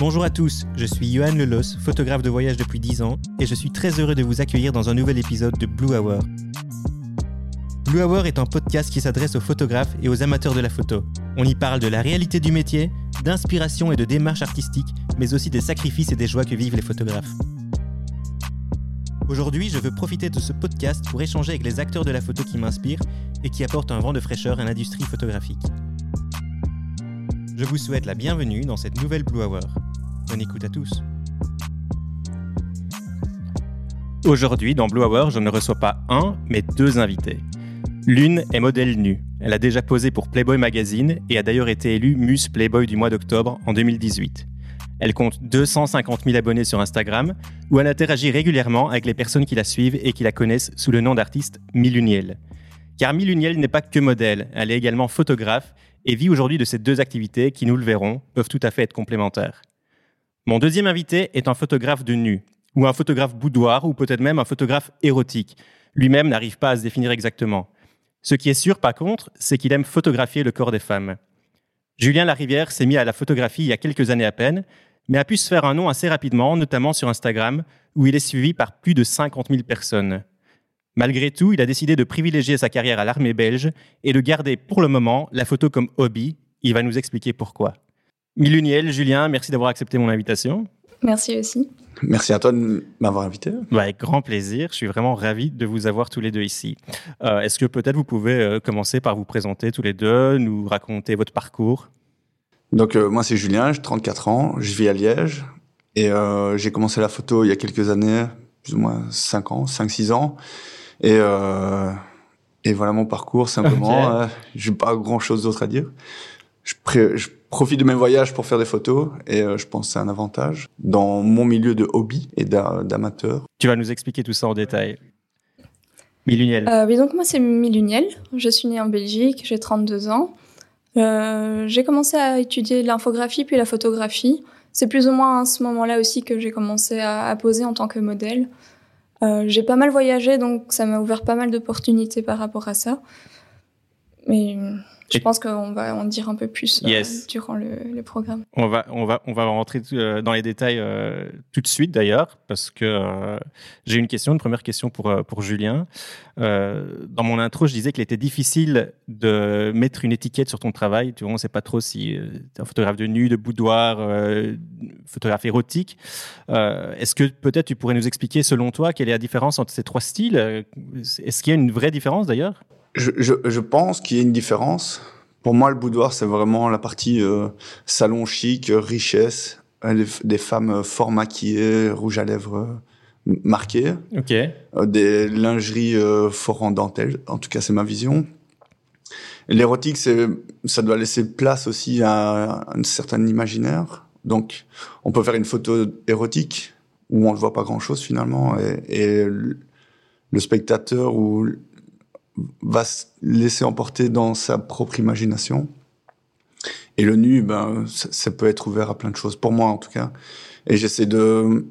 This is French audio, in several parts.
Bonjour à tous, je suis Johan Lelos, photographe de voyage depuis 10 ans, et je suis très heureux de vous accueillir dans un nouvel épisode de Blue Hour. Blue Hour est un podcast qui s'adresse aux photographes et aux amateurs de la photo. On y parle de la réalité du métier, d'inspiration et de démarche artistique, mais aussi des sacrifices et des joies que vivent les photographes. Aujourd'hui, je veux profiter de ce podcast pour échanger avec les acteurs de la photo qui m'inspirent et qui apportent un vent de fraîcheur à l'industrie photographique. Je vous souhaite la bienvenue dans cette nouvelle Blue Hour. Bonne écoute à tous. Aujourd'hui, dans Blue Hour, je ne reçois pas un, mais deux invités. L'une est modèle nue. Elle a déjà posé pour Playboy Magazine et a d'ailleurs été élue Muse Playboy du mois d'octobre en 2018. Elle compte 250 000 abonnés sur Instagram, où elle interagit régulièrement avec les personnes qui la suivent et qui la connaissent sous le nom d'artiste Miluniel. Car Miluniel n'est pas que modèle, elle est également photographe et vit aujourd'hui de ces deux activités qui, nous le verrons, peuvent tout à fait être complémentaires. Mon deuxième invité est un photographe de nu, ou un photographe boudoir, ou peut-être même un photographe érotique. Lui-même n'arrive pas à se définir exactement. Ce qui est sûr, par contre, c'est qu'il aime photographier le corps des femmes. Julien Larivière s'est mis à la photographie il y a quelques années à peine, mais a pu se faire un nom assez rapidement, notamment sur Instagram, où il est suivi par plus de 50 000 personnes. Malgré tout, il a décidé de privilégier sa carrière à l'armée belge et de garder pour le moment la photo comme hobby. Il va nous expliquer pourquoi. Miluniel, Julien, merci d'avoir accepté mon invitation. Merci aussi. Merci à toi de m'avoir invité. Bah, avec grand plaisir. Je suis vraiment ravi de vous avoir tous les deux ici. Euh, Est-ce que peut-être vous pouvez euh, commencer par vous présenter tous les deux, nous raconter votre parcours? Donc, euh, moi, c'est Julien, j'ai 34 ans, je vis à Liège. Et euh, j'ai commencé la photo il y a quelques années, plus ou moins 5 ans, 5-6 ans. Et, euh, et voilà mon parcours, simplement. Ok. Euh, j'ai pas grand-chose d'autre à dire. Je, pré- je profite de mes voyages pour faire des photos et euh, je pense que c'est un avantage dans mon milieu de hobby et d'a- d'amateur. Tu vas nous expliquer tout ça en détail. Miluniel. Euh, oui, donc moi c'est Miluniel, je suis née en Belgique, j'ai 32 ans. Euh, j'ai commencé à étudier l'infographie puis la photographie. C'est plus ou moins à ce moment-là aussi que j'ai commencé à, à poser en tant que modèle. Euh, j'ai pas mal voyagé, donc ça m'a ouvert pas mal d'opportunités par rapport à ça. Mais je Et- pense qu'on va en dire un peu plus euh, durant le, le programme. On va, on va, on va rentrer euh, dans les détails euh, tout de suite d'ailleurs, parce que euh, j'ai une question, une première question pour, pour Julien. Dans mon intro, je disais qu'il était difficile de mettre une étiquette sur ton travail. Tu vois, on ne sait pas trop si tu es un photographe de nu, de boudoir, photographe érotique. Est-ce que peut-être tu pourrais nous expliquer, selon toi, quelle est la différence entre ces trois styles? Est-ce qu'il y a une vraie différence d'ailleurs? Je, je, je pense qu'il y a une différence. Pour moi, le boudoir, c'est vraiment la partie euh, salon chic, euh, richesse, euh, des, des femmes euh, fort maquillées, rouge à lèvres marquées, Ok. euh, des lingeries euh, fort en dentelle. En tout cas, c'est ma vision. L'érotique, c'est, ça doit laisser place aussi à un certain imaginaire. Donc, on peut faire une photo érotique où on ne voit pas grand-chose finalement, et, et le spectateur ou va se laisser emporter dans sa propre imagination. Et le nu, ben, ça, ça peut être ouvert à plein de choses, pour moi en tout cas. Et j'essaie de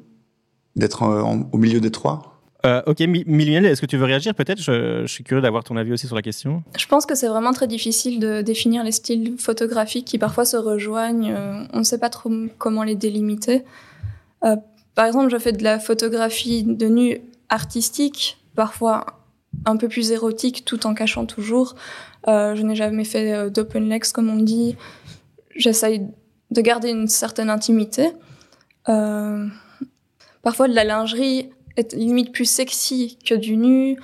d'être au milieu des trois. Euh, ok, Mi- Miluniel, est-ce que tu veux réagir peut-être? Je, je suis curieux d'avoir ton avis aussi sur la question. Je pense que c'est vraiment très difficile de définir les styles photographiques qui parfois se rejoignent. Euh, on ne sait pas trop comment les délimiter. Euh, par exemple, je fais de la photographie de nu artistique, parfois un peu plus érotique, tout en cachant toujours. Euh, je n'ai jamais fait euh, d'open legs, comme on dit. J'essaye de garder une certaine intimité. Euh, parfois, de la lingerie est limite plus sexy que du nu.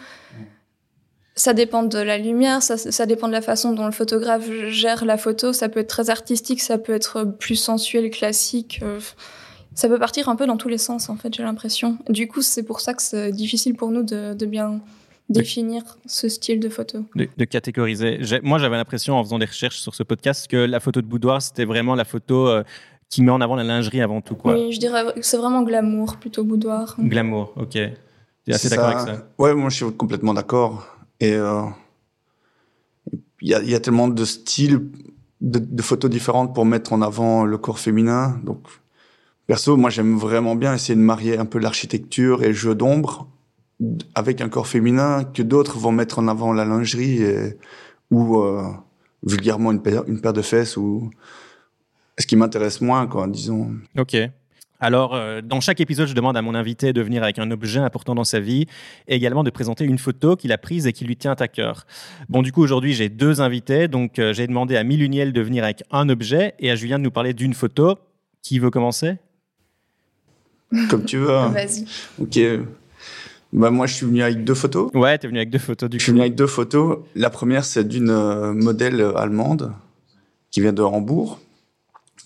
Ça dépend de la lumière, ça, ça dépend de la façon dont le photographe gère la photo. Ça peut être très artistique, ça peut être plus sensuel, classique. ça peut partir un peu dans tous les sens, en fait, j'ai l'impression. Du coup, c'est pour ça que c'est difficile pour nous de bien définir ce style de photo. de, de catégoriser. Moi, j'avais l'impression, en faisant des recherches sur ce podcast, que la photo de boudoir, c'était vraiment la photo euh, qui met en avant la lingerie avant tout. Quoi. Oui, je dirais que c'est vraiment glamour, plutôt boudoir. Glamour, ok. Tu es assez C'est d'accord avec ça? Ouais, moi je suis complètement d'accord. Et euh, il y, a, il y a tellement de styles de, de photos différentes pour mettre en avant le corps féminin. Donc, perso, moi j'aime vraiment bien essayer de marier un peu l'architecture et le jeu d'ombre avec un corps féminin que d'autres vont mettre en avant la lingerie et, ou euh, vulgairement une paire, une paire de fesses ou ce qui m'intéresse moins, quoi, disons. Ok. Alors, euh, dans chaque épisode, je demande à mon invité de venir avec un objet important dans sa vie et également de présenter une photo qu'il a prise et qui lui tient à cœur. Bon, du coup, aujourd'hui, j'ai deux invités. Donc, euh, j'ai demandé à Miluniel de venir avec un objet et à Julien de nous parler d'une photo. Qui veut commencer? Comme tu veux. Hein. Vas-y. Ok. Bah, moi, je suis venu avec deux photos. Ouais, tu es venu avec deux photos du Je coup. suis venu avec deux photos. La première, c'est d'une euh, modèle allemande qui vient de Hambourg.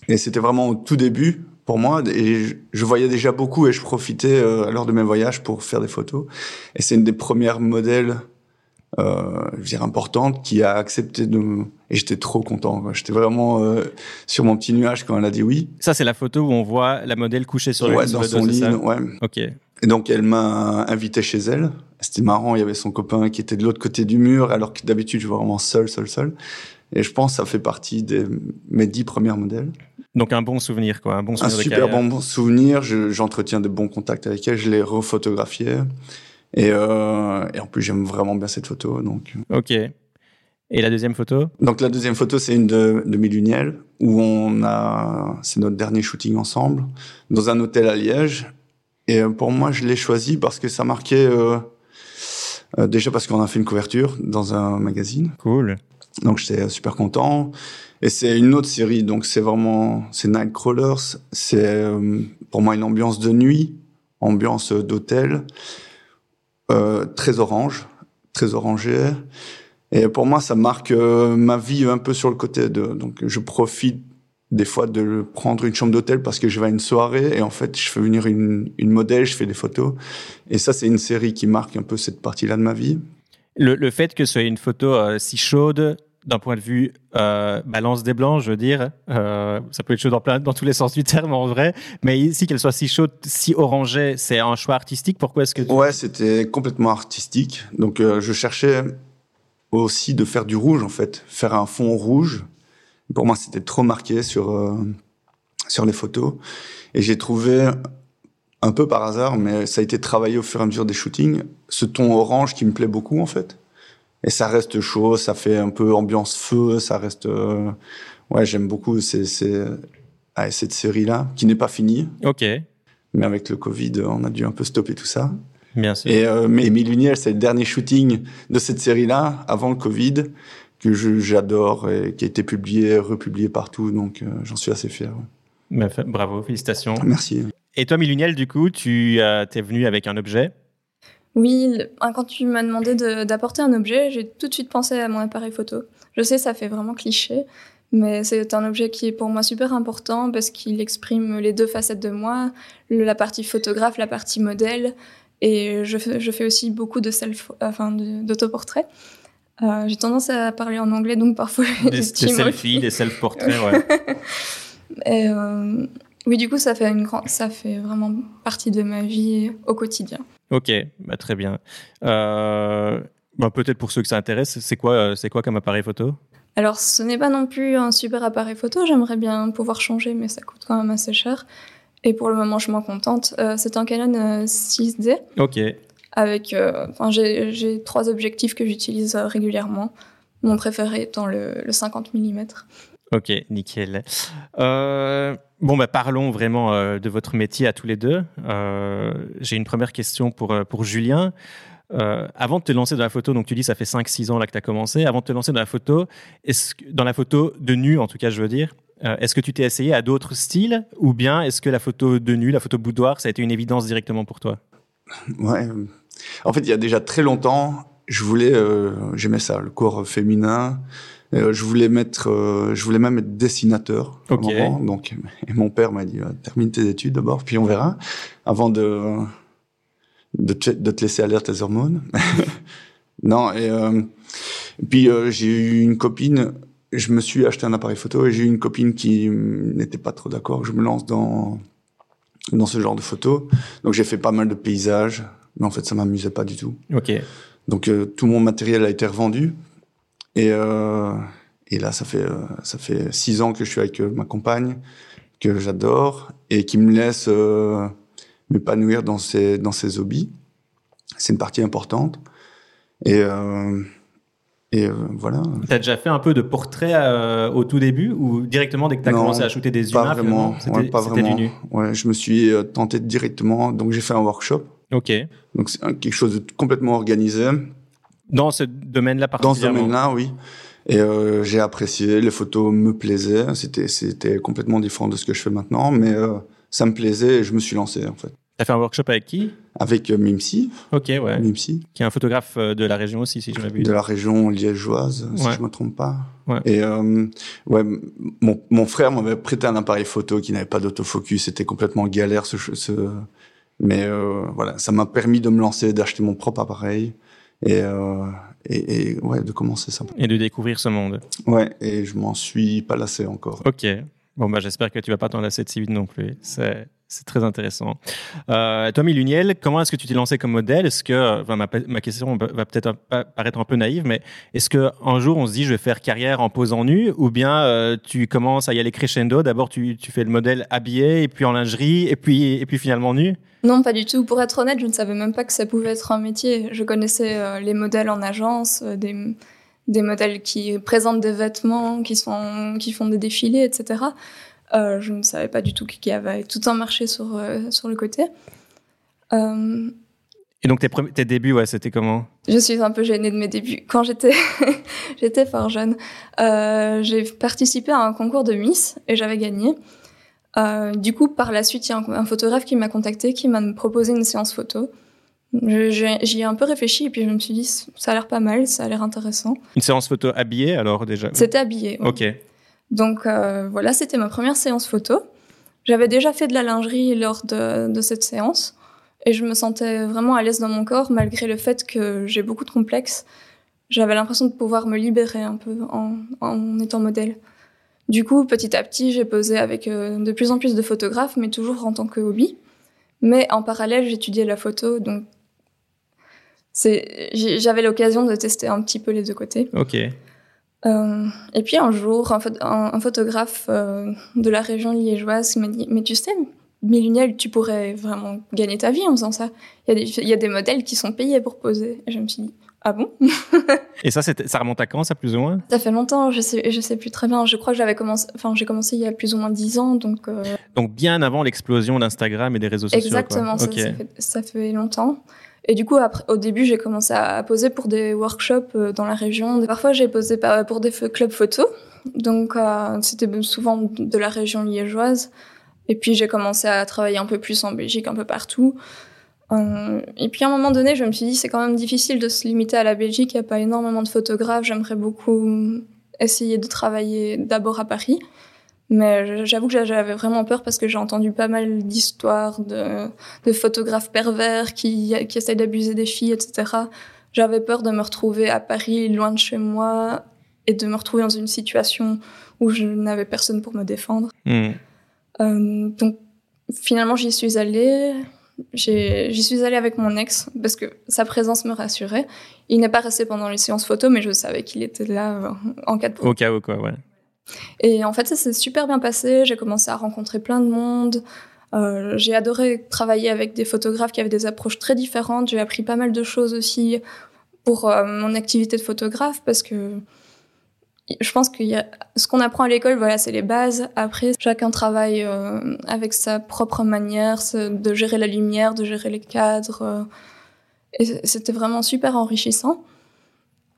Et c'était vraiment au tout début pour moi. Et je, je voyais déjà beaucoup et je profitais euh, lors de mes voyages pour faire des photos. Et c'est une des premières modèles, euh, je veux dire, importantes qui a accepté de me... Et j'étais trop content. J'étais vraiment euh, sur mon petit nuage quand elle a dit oui. Ça, c'est la photo où on voit la modèle couchée sur le ouais, dans son lit. Ouais. Ok. Et donc elle m'a invité chez elle. C'était marrant, il y avait son copain qui était de l'autre côté du mur, alors que d'habitude je vais vraiment seul, seul, seul. Et je pense que ça fait partie de mes dix premières modèles. Donc, un bon souvenir, quoi. Un bon Un souvenir de super carrière. bon souvenir, je- j'entretiens de bons contacts avec elle, je l'ai refotographiée. Et, euh, et en plus j'aime vraiment bien cette photo. Donc, Ok. Et la deuxième photo? Donc la deuxième photo c'est une de, de Miluniel, où on a, c'est notre dernier shooting ensemble, dans un hôtel à Liège. Et euh, pour moi je l'ai choisi parce que ça marquait... euh, euh, déjà parce qu'on a fait une couverture dans un magazine. Cool. Donc j'étais super content. Et c'est une autre série, donc c'est vraiment, c'est Nightcrawlers. C'est pour moi une ambiance de nuit, ambiance d'hôtel, euh, très orange, très orangé. Et pour moi, ça marque euh, ma vie un peu sur le côté de. Donc je profite des fois de prendre une chambre d'hôtel parce que je vais à une soirée et en fait je fais venir une, une modèle, je fais des photos. Et ça, c'est une série qui marque un peu cette partie-là de ma vie. Le, le fait que ce soit une photo euh, si chaude, d'un point de vue euh, balance des blancs, je veux dire, euh, ça peut être chaud dans, plein, dans tous les sens du terme en vrai, mais ici qu'elle soit si chaude, si orangée, c'est un choix artistique. Pourquoi est-ce que tu- Ouais, c'était complètement artistique. Donc, je cherchais aussi de faire du rouge, en fait, faire un fond rouge. Pour moi, c'était trop marqué sur euh, sur les photos, et j'ai trouvé un peu par hasard, mais ça a été travaillé au fur et à mesure des shootings, ce ton orange qui me plaît beaucoup, en fait. Et ça reste chaud, ça fait un peu ambiance feu, ça reste. euh, Ouais, j'aime beaucoup ces, ces- ah, cette série-là, qui n'est pas finie, Ok, mais avec le Covid, on a dû un peu stopper tout ça. bien sûr. Et euh, mais Luniel, c'est le dernier shooting de cette série-là, avant le Covid, que j'adore et qui a été publié, republié partout. Donc, euh, j'en suis assez fier. ouais. Fa- bravo, félicitations. Merci. Et toi, Miluniel, du coup, tu euh, es venu avec un objet? Oui, le- ah, quand tu m'as demandé de- d'apporter un objet, j'ai tout de suite pensé à mon appareil photo. Je sais, ça fait vraiment cliché, mais c'est un objet qui est pour moi super important parce qu'il exprime les deux facettes de moi, le- la partie photographe, la partie modèle, et je fais, je fais aussi beaucoup de self, enfin de- d'autoportraits. Euh, j'ai tendance à parler en anglais, donc parfois Des, des selfies, des self-portraits, ouais. Et, euh, oui, du coup, ça fait une grande, ça fait vraiment partie de ma vie au quotidien. Ok, bah, très bien. Euh, bah, Peut-être pour ceux que ça intéresse, c'est quoi, c'est quoi comme appareil photo? Alors, ce n'est pas non plus un super appareil photo. J'aimerais bien pouvoir changer, mais ça coûte quand même assez cher. Et pour le moment, je m'en contente. Euh, c'est un Canon euh, 6D Ok, avec. euh, Enfin, j'ai j'ai trois objectifs que j'utilise euh, régulièrement. Mon préféré étant le, le 50 mm. ok, nickel. Euh, bon, bah, parlons vraiment euh, de votre métier à tous les deux. Euh, J'ai une première question pour, pour Julien. Euh, avant de te lancer dans la photo, donc tu dis ça fait 5-6 ans là que tu as commencé, avant de te lancer dans la photo, que, dans la photo de nu en tout cas je veux dire, euh, est-ce que tu t'es essayé à d'autres styles ou bien est-ce que la photo de nu, la photo boudoir, ça a été une évidence directement pour toi? Ouais. En fait, il y a déjà très longtemps, je voulais, euh, j'aimais ça, le corps féminin. Euh, je voulais mettre, euh, je voulais même être dessinateur. à un Ok. moment. donc, et mon père m'a dit, termine tes études d'abord, puis on verra, avant de de te, de te laisser aller à tes hormones. non, et puis j'ai eu une copine. Je me suis acheté un appareil photo et j'ai eu une copine qui n'était pas trop d'accord. Je me lance dans dans ce genre de photos. Donc j'ai fait pas mal de paysages, mais en fait ça m'amusait pas du tout. Ok, Donc euh, tout mon matériel a été revendu et euh, et là ça fait euh, ça fait six ans que je suis avec ma compagne que j'adore et qui me laisse m'épanouir dans ses dans ses hobbies. C'est une partie importante et Et euh, voilà. Tu as déjà fait un peu de portrait euh, au tout début ou directement dès que tu as commencé à shooter des pas humains vraiment. Ouais, pas vraiment. Ouais, je me suis euh, tenté directement. Donc, j'ai fait un workshop. Ok. Donc, c'est quelque chose de complètement organisé. Dans ce domaine-là Dans ce particulièrement. domaine-là, oui. Et euh, j'ai apprécié. Les photos me plaisaient. C'était, c'était complètement différent de ce que je fais maintenant. Mais euh, ça me plaisait et je me suis lancé, en fait. Tu as fait un workshop avec qui? Avec euh, Mimsi. Ok, ouais. Mimsi. Qui est un photographe euh, de la région aussi, si je m'abuse. de la région liégeoise, si je me trompe pas. Ouais. Et euh, ouais, mon, mon frère m'avait prêté un appareil photo qui n'avait pas d'autofocus. C'était complètement galère ce... mais euh, voilà, ça m'a permis de me lancer, d'acheter mon propre appareil et, euh, et, et ouais, de commencer ça. Et de découvrir ce monde. Ouais, et je m'en suis pas lassé encore. Ok. Bon, bah, j'espère que tu vas pas t'en lasser de si vite non plus. C'est, c'est très intéressant. Euh, toi, Miluniel, comment est-ce que tu t'es lancé comme modèle? Est-ce que, ma, question va peut-être paraître un peu naïve, mais est-ce que un jour on se dit je vais faire carrière en posant nu, ou bien euh, tu commences à y aller crescendo? D'abord, tu, fais le modèle habillé, et puis en lingerie, et puis, et puis finalement nu? Non, pas du tout. Pour être honnête, je ne savais même pas que ça pouvait être un métier. Je connaissais euh, les modèles en agence, des, modèles qui présentent des vêtements, qui font des défilés, etc. Euh, je ne savais pas du tout qu'il y avait tout un marché sur, euh, sur le côté. Euh, Et donc tes, tes débuts, ouais, c'était comment? Je suis un peu gênée de mes débuts. Quand j'étais j'étais fort jeune, euh, j'ai participé à un concours de Miss et j'avais gagné. Euh, du coup, par la suite, il y a un, un photographe qui m'a contacté, qui m'a proposé une séance photo. J'y ai un peu réfléchi et puis je me suis dit, ça a l'air pas mal, ça a l'air intéressant. Une séance photo habillée, alors déjà? C'était habillé. ouais. Ok. Donc euh, voilà, c'était ma première séance photo. J'avais déjà fait de la lingerie lors de, de cette séance et je me sentais vraiment à l'aise dans mon corps malgré le fait que j'ai beaucoup de complexes. J'avais l'impression de pouvoir me libérer un peu en, en étant modèle. Du coup, petit à petit, j'ai posé avec euh, de plus en plus de photographes, mais toujours en tant que hobby. Mais en parallèle, j'étudiais la photo, donc j'avais l'occasion de tester un petit peu les deux côtés. Ok. Euh, et puis un jour, un, pho- un- un photographe euh, de la région liégeoise m'a dit Mais tu sais, Miluniel, tu pourrais vraiment gagner ta vie en faisant ça. Il y, a des, il y a des modèles qui sont payés pour poser. Et je me suis dit Ah bon? Et ça, ça remonte à quand, ça, plus ou moins? Ça fait longtemps, je sais, je sais plus très bien. Je crois que j'avais commencé, enfin, j'ai commencé il y a plus ou moins dix ans, donc euh, Donc bien avant l'explosion d'Instagram et des réseaux sociaux. quoi. exactement, ça, Ok. ça fait, ça fait longtemps. Et du coup, au début, j'ai commencé à poser pour des workshops euh, dans la région. Parfois, j'ai posé pour des clubs photo. Donc, euh, c'était souvent de la région liégeoise. Et puis, j'ai commencé à travailler un peu plus en Belgique, un peu partout. Euh, et puis, à un moment donné, je me suis dit, c'est quand même difficile de se limiter à la Belgique. Il n'y a pas énormément de photographes. J'aimerais beaucoup essayer de travailler d'abord à Paris. Mais j'avoue que j'avais vraiment peur parce que j'ai entendu pas mal d'histoires de, de photographes pervers qui, qui essayent d'abuser des filles, etc. J'avais peur de me retrouver à Paris, loin de chez moi, et de me retrouver dans une situation où je n'avais personne pour me défendre. Hmm. Euh, donc finalement, j'y suis allée. J'y suis allée avec mon ex parce que sa présence me rassurait. Il n'est pas resté pendant les séances photo, mais je savais qu'il était là euh, en cas de Au cas où, quoi, ouais. Et en fait, ça s'est super bien passé. J'ai commencé à rencontrer plein de monde. Euh, j'ai adoré travailler avec des photographes qui avaient des approches très différentes. J'ai appris pas mal de choses aussi pour euh, mon activité de photographe parce que je pense a ce qu'on apprend à l'école, voilà, c'est les bases. Après, chacun travaille euh, avec sa propre manière de gérer la lumière, de gérer les cadres. et c'était vraiment super enrichissant.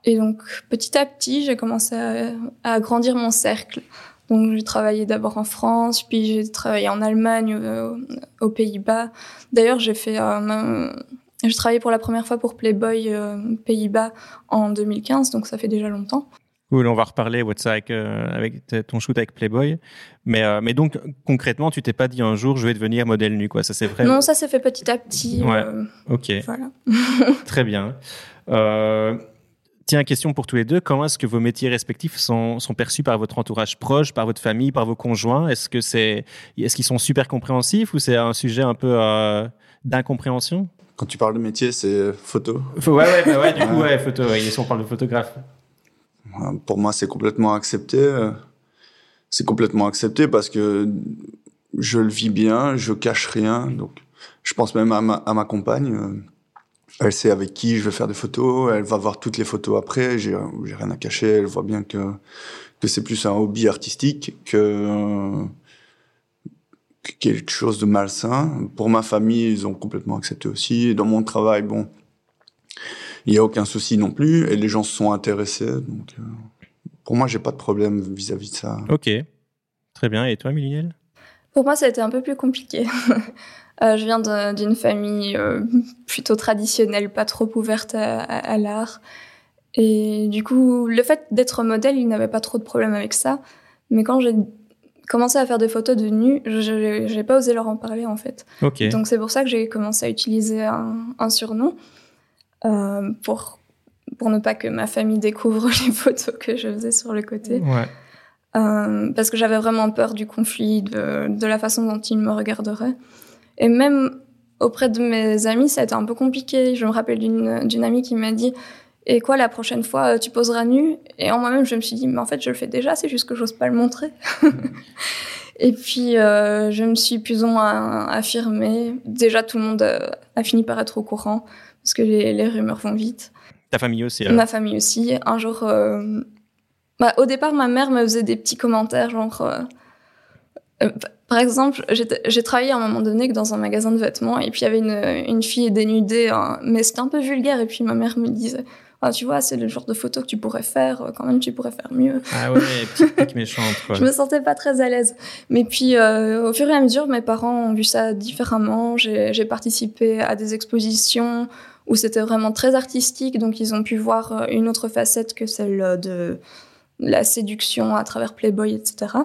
Et donc, petit à petit, j'ai commencé à, à agrandir mon cercle. Donc, j'ai travaillé d'abord en France, puis j'ai travaillé en Allemagne, euh, aux Pays-Bas. D'ailleurs, j'ai fait, euh, j'ai travaillé pour la première fois pour Playboy euh, Pays-Bas en 2015, donc ça fait déjà longtemps. Cool, on va reparler what's avec, euh, avec t- ton shoot avec Playboy. Mais, euh, mais donc, concrètement, tu t'es pas dit un jour, je vais devenir modèle nu, quoi. Ça, c'est vrai. Non, ça s'est fait petit à petit. Ouais. Ok, voilà. très bien. Euh, tiens, question pour tous les deux. Comment est-ce que vos métiers respectifs sont, sont perçus par votre entourage proche, par votre famille, par vos conjoints? Est-ce que c'est, est-ce qu'ils sont super compréhensifs ou c'est un sujet un peu euh, d'incompréhension? Quand tu parles de métier, c'est photo. Ouais, ouais, bah ouais, du coup, ouais, photo. Ouais, si on parle de photographe. Euh, Pour moi, c'est complètement accepté. euh, C'est complètement accepté parce que je le vis bien, je cache rien. Donc, je pense même à ma, à ma compagne. Euh, elle sait avec qui je vais faire des photos, elle va voir toutes les photos après, j'ai rien à cacher, elle voit bien que, que c'est plus un hobby artistique que, que, quelque chose de malsain. Pour ma famille, ils ont complètement accepté aussi. Dans mon travail, bon, il n'y a aucun souci non plus, et les gens se sont intéressés. Donc, euh, pour moi, j'ai pas de problème vis-à-vis de ça. Ok, très bien. Et toi, Miliniel Pour moi, ça a été un peu plus compliqué. Euh, je viens d'une famille euh, plutôt traditionnelle, pas trop ouverte à, l'art. Et du coup, le fait d'être modèle, il n'avait pas trop de problème avec ça. Mais quand j'ai commencé à faire des photos de nus, je n'ai pas osé leur en parler en fait. Donc c'est pour ça que j'ai commencé à utiliser un, surnom euh, pour, pour ne pas que ma famille découvre les photos que je faisais sur le côté. Ouais. parce que j'avais vraiment peur du conflit, de, de la façon dont ils me regarderaient. Et même auprès de mes amis, ça a été un peu compliqué. Je me rappelle d'une amie qui m'a dit Et quoi, la prochaine fois, tu poseras nu? Et en moi-même, je me suis dit Mais en fait, je le fais déjà, c'est juste que j'ose pas le montrer. Et puis, euh, je me suis plus ou moins affirmée. Déjà, tout le monde a, fini par être au courant, parce que les, rumeurs vont vite. Ta famille aussi Ma famille aussi. Un jour, euh, bah, au départ, ma mère me faisait des petits commentaires, genre. Euh, par exemple, j'ai travaillé à un moment donné dans un magasin de vêtements et puis il y avait une, une fille dénudée, hein, mais c'était un peu vulgaire. Et puis ma mère me disait ah, Tu vois, c'est le genre de photo que tu pourrais faire, euh, quand même, tu pourrais faire mieux. Ah ouais, petite pique méchante. Quoi. je me sentais pas très à l'aise. Mais puis, euh, au fur et à mesure, mes parents ont vu ça différemment. J'ai participé à des expositions où c'était vraiment très artistique, donc ils ont pu voir euh, une autre facette que celle de la séduction à travers Playboy, etc.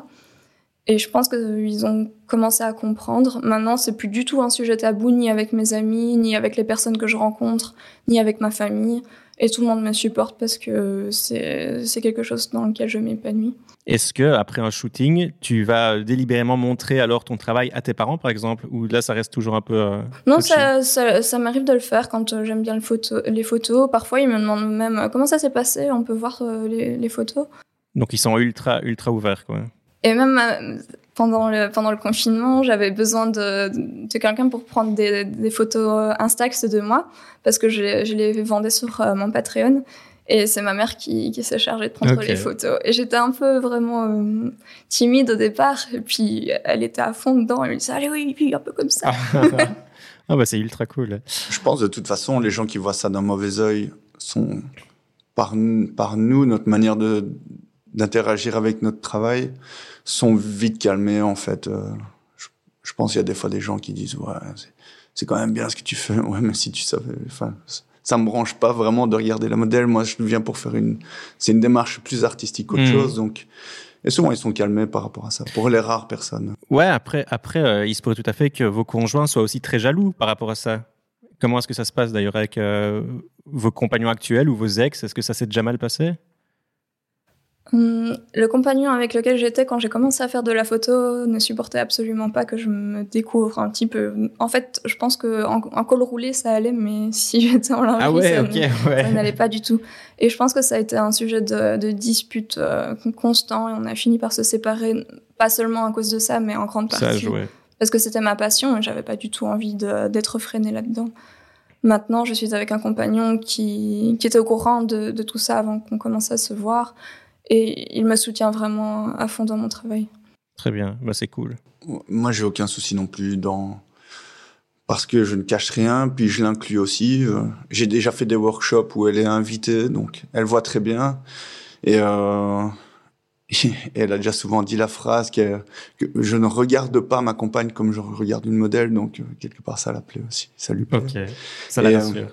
Et je pense qu'ils ont commencé à comprendre. Maintenant, c'est plus du tout un sujet tabou, ni avec mes amis, ni avec les personnes que je rencontre, ni avec ma famille. Et tout le monde me supporte parce que c'est quelque chose dans lequel je m'épanouis. Est-ce que après un shooting, tu vas délibérément montrer alors ton travail à tes parents, par exemple, ou là ça reste toujours un peu euh, Non, ça, ça, m'arrive de le faire quand euh, j'aime bien le photo, les photos. Parfois, ils me demandent même euh, comment ça s'est passé? On peut voir les, les, photos. Donc ils sont ultra ultra ouverts, quoi. Et même euh, pendant le, pendant le confinement, j'avais besoin de, de quelqu'un pour prendre des, des, photos Instax de moi, parce que je, je les vendais sur euh, mon Patreon. Et c'est ma mère qui, qui s'est chargée de prendre les photos. Et j'étais un peu vraiment euh, timide au départ. Et puis, elle était à fond dedans. Elle me disait, allez, oui, oui, un peu comme ça. ah bah c'est ultra cool. Je pense de toute façon, les gens qui voient ça d'un mauvais oeil sont, par, par nous, notre manière de d'interagir avec notre travail, sont vite calmés en fait. Euh, je, pense qu'il y a des fois des gens qui disent ouais c'est quand même bien ce que tu fais. Ouais mais si tu savais, enfin ça me branche pas vraiment de regarder la modèle. Moi je viens pour faire une, c'est une démarche plus artistique qu'autre hmm. chose donc. Et souvent, ils sont calmés par rapport à ça, pour les rares personnes. Ouais, après, après euh, il se pourrait tout à fait que vos conjoints soient aussi très jaloux par rapport à ça. Comment est-ce que ça se passe d'ailleurs avec euh, vos compagnons actuels ou vos ex? Est-ce que ça s'est déjà mal passé? Le compagnon avec lequel j'étais quand j'ai commencé à faire de la photo ne supportait absolument pas que je me découvre un petit peu. En fait, je pense qu'en en col roulé, ça allait, mais si j'étais en lingerie, ah ça, n'allait pas du tout. Et je pense que ça a été un sujet de, dispute euh, constant et on a fini par se séparer, pas seulement à cause de ça, mais en grande partie. Parce que c'était ma passion et j'avais pas du tout envie d'être freinée là-dedans. Maintenant, je suis avec un compagnon qui, qui était au courant de, de tout ça avant qu'on commence à se voir et il me soutient vraiment à fond dans mon travail. Très bien, bah, c'est cool. Moi, j'ai aucun souci non plus dans parce que je ne cache rien, puis je l'inclus aussi. Euh, j'ai déjà fait des workshops où elle est invitée, donc elle voit très bien. Et, euh, elle a déjà souvent dit la phrase que je ne regarde pas ma compagne comme je regarde une modèle, donc euh, quelque part ça la plaît aussi, ça lui plaît. Ok, ça la rassure.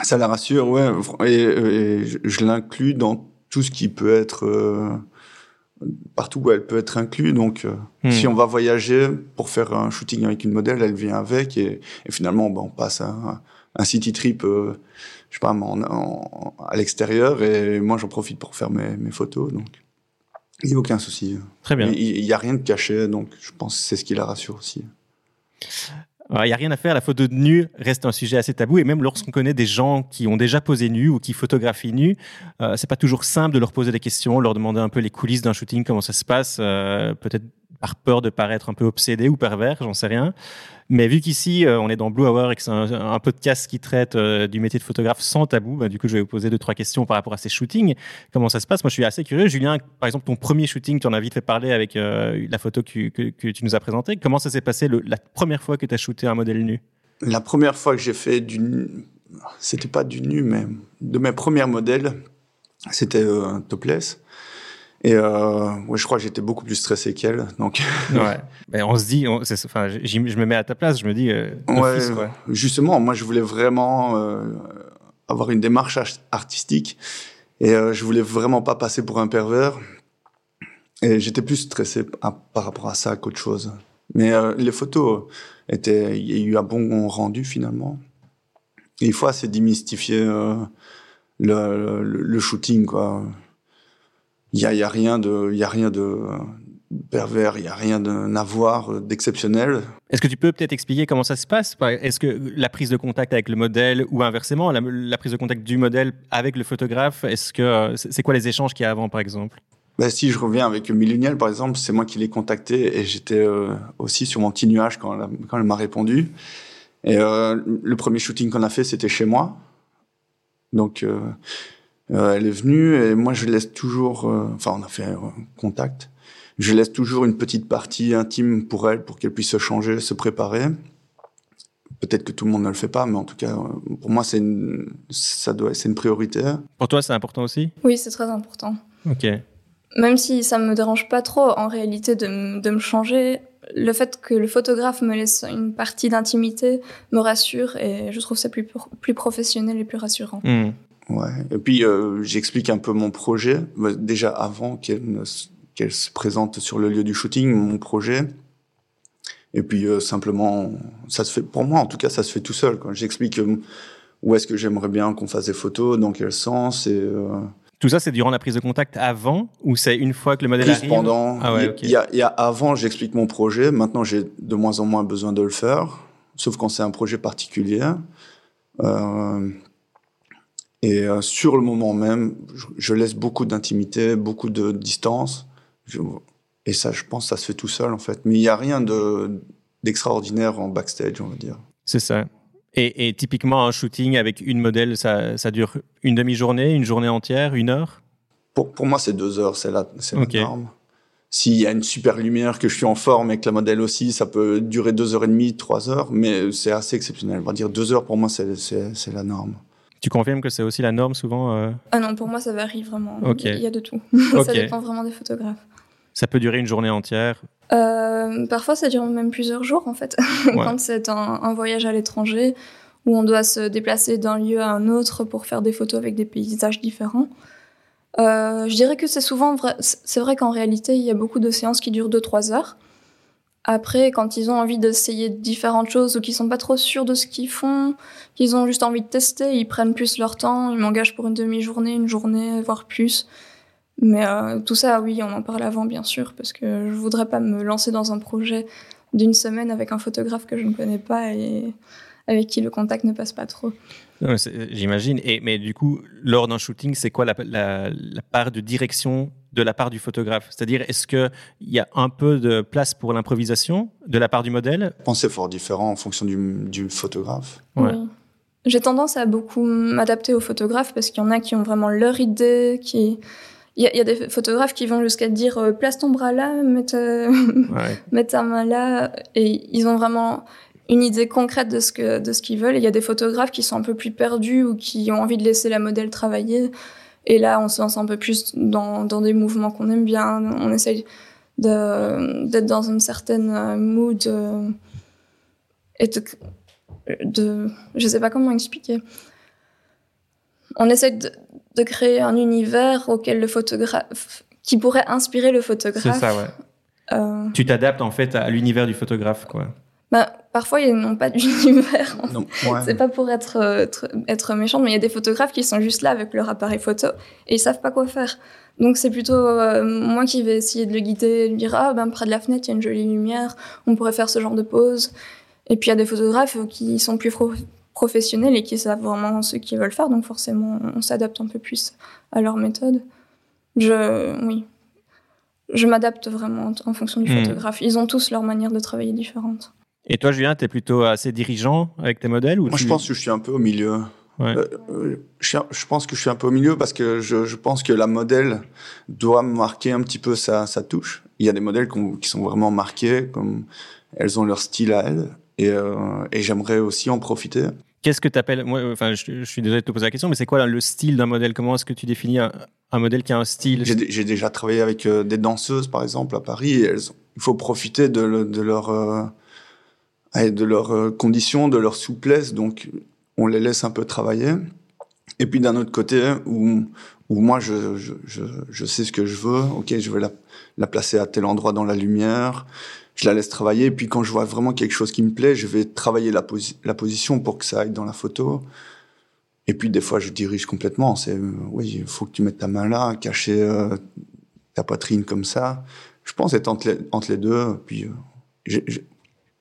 ça la rassure, ouais. Et, je l'inclus dans tout ce qui peut être euh, partout où elle peut être inclus. Donc, euh, hmm. si on va voyager pour faire un shooting avec une modèle, elle vient avec et, finalement, ben, on passe un, un city trip, euh, je sais pas, à l'extérieur et moi j'en profite pour faire mes, mes photos. Donc, il n'y a aucun souci. Très bien. Il n'y a rien de caché, donc je pense que c'est ce qui la rassure aussi. Il n'y a rien à faire, la photo de nu reste un sujet assez tabou, et même lorsqu'on connaît des gens qui ont déjà posé nu ou qui photographient nu, euh, c'est pas toujours simple de leur poser des questions, leur demander un peu les coulisses d'un shooting, comment ça se passe, euh, peut-être par peur de paraître un peu obsédé ou pervers, j'en sais rien. Mais vu qu'ici, euh, on est dans Blue Hour et que c'est un, podcast qui traite euh, du métier de photographe sans tabou, bah, du coup, je vais vous poser deux, trois questions par rapport à ces shootings. Comment ça se passe? Moi, je suis assez curieux. Julien, par exemple, ton premier shooting, tu en as vite fait parler avec euh, la photo que, tu nous as présentée. Comment ça s'est passé la première fois que tu as shooté un modèle nu? La première fois que j'ai fait du... C'était pas du nu, mais de mes premiers modèles, c'était un topless. Et euh, je crois que j'étais beaucoup plus stressé qu'elle. Donc. ouais. Mais on se dit, enfin, je me mets à ta place, je me dis. Euh, ouais, Justement, moi, je voulais vraiment euh, avoir une démarche artistique et je voulais vraiment pas passer pour un pervers. Et j'étais plus stressé par rapport à ça qu'autre chose. Mais les photos étaient, il y a eu un bon rendu finalement. Et il faut assez démystifier le, le, le shooting, quoi il y a, y a, rien de, il y a rien de pervers, il y a rien d'avoir euh, d'exceptionnel. Est-ce que tu peux peut-être expliquer comment ça se passe? Est-ce que la prise de contact avec le modèle ou inversement la, prise de contact du modèle avec le photographe, est-ce que euh, c'est quoi les échanges qu'il y a avant par exemple? Ben, si je reviens avec Millennial, par exemple, c'est moi qui l'ai contacté et j'étais euh, aussi sur mon petit nuage quand elle, quand elle m'a répondu. Et euh, le premier shooting qu'on a fait, c'était chez moi. Donc, euh, elle est venue et moi je laisse toujours, euh, enfin on a fait contact, je laisse toujours une petite partie intime pour elle pour qu'elle puisse se changer, se préparer. Peut-être que tout le monde ne le fait pas, mais en tout cas euh, pour moi c'est une, ça doit, c'est une priorité. Pour toi c'est important aussi? Oui c'est très important. Ok. Même si ça me dérange pas trop en réalité de, de me changer, le fait que le photographe me laisse une partie d'intimité me rassure et je trouve ça plus, plus professionnel et plus rassurant. Hmm. Ouais. Et puis euh, j'explique un peu mon projet bah, déjà avant qu'elle qu'elle se présente sur le lieu du shooting, mon projet. Et puis euh, simplement, ça se fait pour moi en tout cas, ça se fait tout seul. Quand j'explique euh, où est-ce que j'aimerais bien qu'on fasse des photos, dans quel sens et tout ça, c'est durant la prise de contact avant ou c'est une fois que le modèle Plus arrive? pendant. Ah ouais, il, y a, il y a avant, j'explique mon projet. Maintenant, j'ai de moins en moins besoin de le faire, sauf quand c'est un projet particulier. Euh, et euh, sur le moment même, je, laisse beaucoup d'intimité, beaucoup de distance. et ça, je pense, ça se fait tout seul, en fait. Mais il n'y a rien d'extraordinaire en backstage, on va dire. C'est ça. Et, typiquement, un shooting avec une modèle, ça, ça dure une demi-journée, une journée entière, une heure? Pour, pour moi, c'est deux heures, c'est la, la norme. S'il y a une super lumière, que je suis en forme et que la modèle aussi, ça peut durer deux heures et demie, trois heures, mais c'est assez exceptionnel. On va dire deux heures, pour moi, c'est la norme. Tu confirmes que c'est aussi la norme souvent euh Ah non, pour moi ça varie vraiment. Il y a de tout. ça dépend vraiment des photographes. Ça peut durer une journée entière euh, Parfois ça dure même plusieurs jours en fait. Quand c'est un, voyage à l'étranger où on doit se déplacer d'un lieu à un autre pour faire des photos avec des paysages différents. Euh, je dirais que c'est souvent vrai. C'est vrai qu'en réalité il y a beaucoup de séances qui durent 2-3 heures. Après, quand ils ont envie d'essayer différentes choses ou qu'ils sont pas trop sûrs de ce qu'ils font, qu'ils ont juste envie de tester, ils prennent plus leur temps, ils m'engagent pour une demi-journée, une journée, voire plus. Mais euh, tout ça, oui, on en parle avant, bien sûr, parce que je voudrais pas me lancer dans un projet d'une semaine avec un photographe que je ne connais pas et avec qui le contact ne passe pas trop. J'imagine. Mais du coup, lors d'un shooting, c'est quoi la part de direction de la part du photographe C'est-à-dire, est-ce qu'il y a un peu de place pour l'improvisation de la part du modèle? Je pense c'est fort différent en fonction du, photographe. Oui. J'ai tendance à beaucoup m'adapter aux photographes parce qu'il y en a qui ont vraiment leur idée, qui... Il y, a, des photographes qui vont jusqu'à dire euh, place ton bras là, mets ta... main là, et ils ont vraiment une idée concrète de ce que de ce qu'ils veulent. il y a des photographes qui sont un peu plus perdus ou qui ont envie de laisser la modèle travailler et là, on se lance un peu plus dans, dans des mouvements qu'on aime bien. On essaye d'être dans une certaine euh, mood euh, et de, de, je sais pas comment expliquer. On essaie de, de, créer un univers auquel le photographe, qui pourrait inspirer le photographe. C'est ça, ouais. Euh... Tu t'adaptes en fait à l'univers du photographe, quoi. Bah, parfois, ils n'ont pas d'univers. C'est pas pour être, euh, être, méchante, mais il y a des photographes qui sont juste là avec leur appareil photo et ils savent pas quoi faire. Donc c'est plutôt euh, moi qui vais essayer de le guider, de lui dire ah ben près de la fenêtre il y a une jolie lumière, on pourrait faire ce genre de pose. Et puis il y a des photographes qui sont plus professionnels et qui savent vraiment ce qu'ils veulent faire, donc forcément on s'adapte un peu plus à leur méthode. Je oui. je m'adapte vraiment en fonction du Hmm. photographe. Ils ont tous leur manière de travailler différente. Et toi, Julien, tu es plutôt assez dirigeant avec tes modèles ou Moi, tu- je pense que je suis un peu au milieu. Ouais. Euh, je, pense que je suis un peu au milieu parce que je, je pense que la modèle doit marquer un petit peu sa, sa touche. Il y a des modèles qui sont vraiment marqués, comme elles ont leur style à elles, et, euh, et j'aimerais aussi en profiter. Qu'est-ce que tu appelles Moi, euh, enfin, je, je suis désolé de te poser la question, mais c'est quoi là, le style d'un modèle? Comment est-ce que tu définis un, un modèle qui a un style? J'ai dé- j'ai déjà travaillé avec euh, des danseuses, par exemple, à Paris, et elles, il faut profiter de, de leur, de leurs euh, conditions, de leur souplesse, donc on les laisse un peu travailler. Et puis d'un autre côté, où, où moi je, je, je, sais ce que je veux, ok, je vais la, la placer à tel endroit dans la lumière, je la laisse travailler, et puis quand je vois vraiment quelque chose qui me plaît, je vais travailler la, posi- la position pour que ça aille dans la photo. Et puis des fois, je dirige complètement. C'est oui, il faut que tu mettes ta main là, cacher euh, ta poitrine comme ça. Je pense être entre les, deux. Puis euh,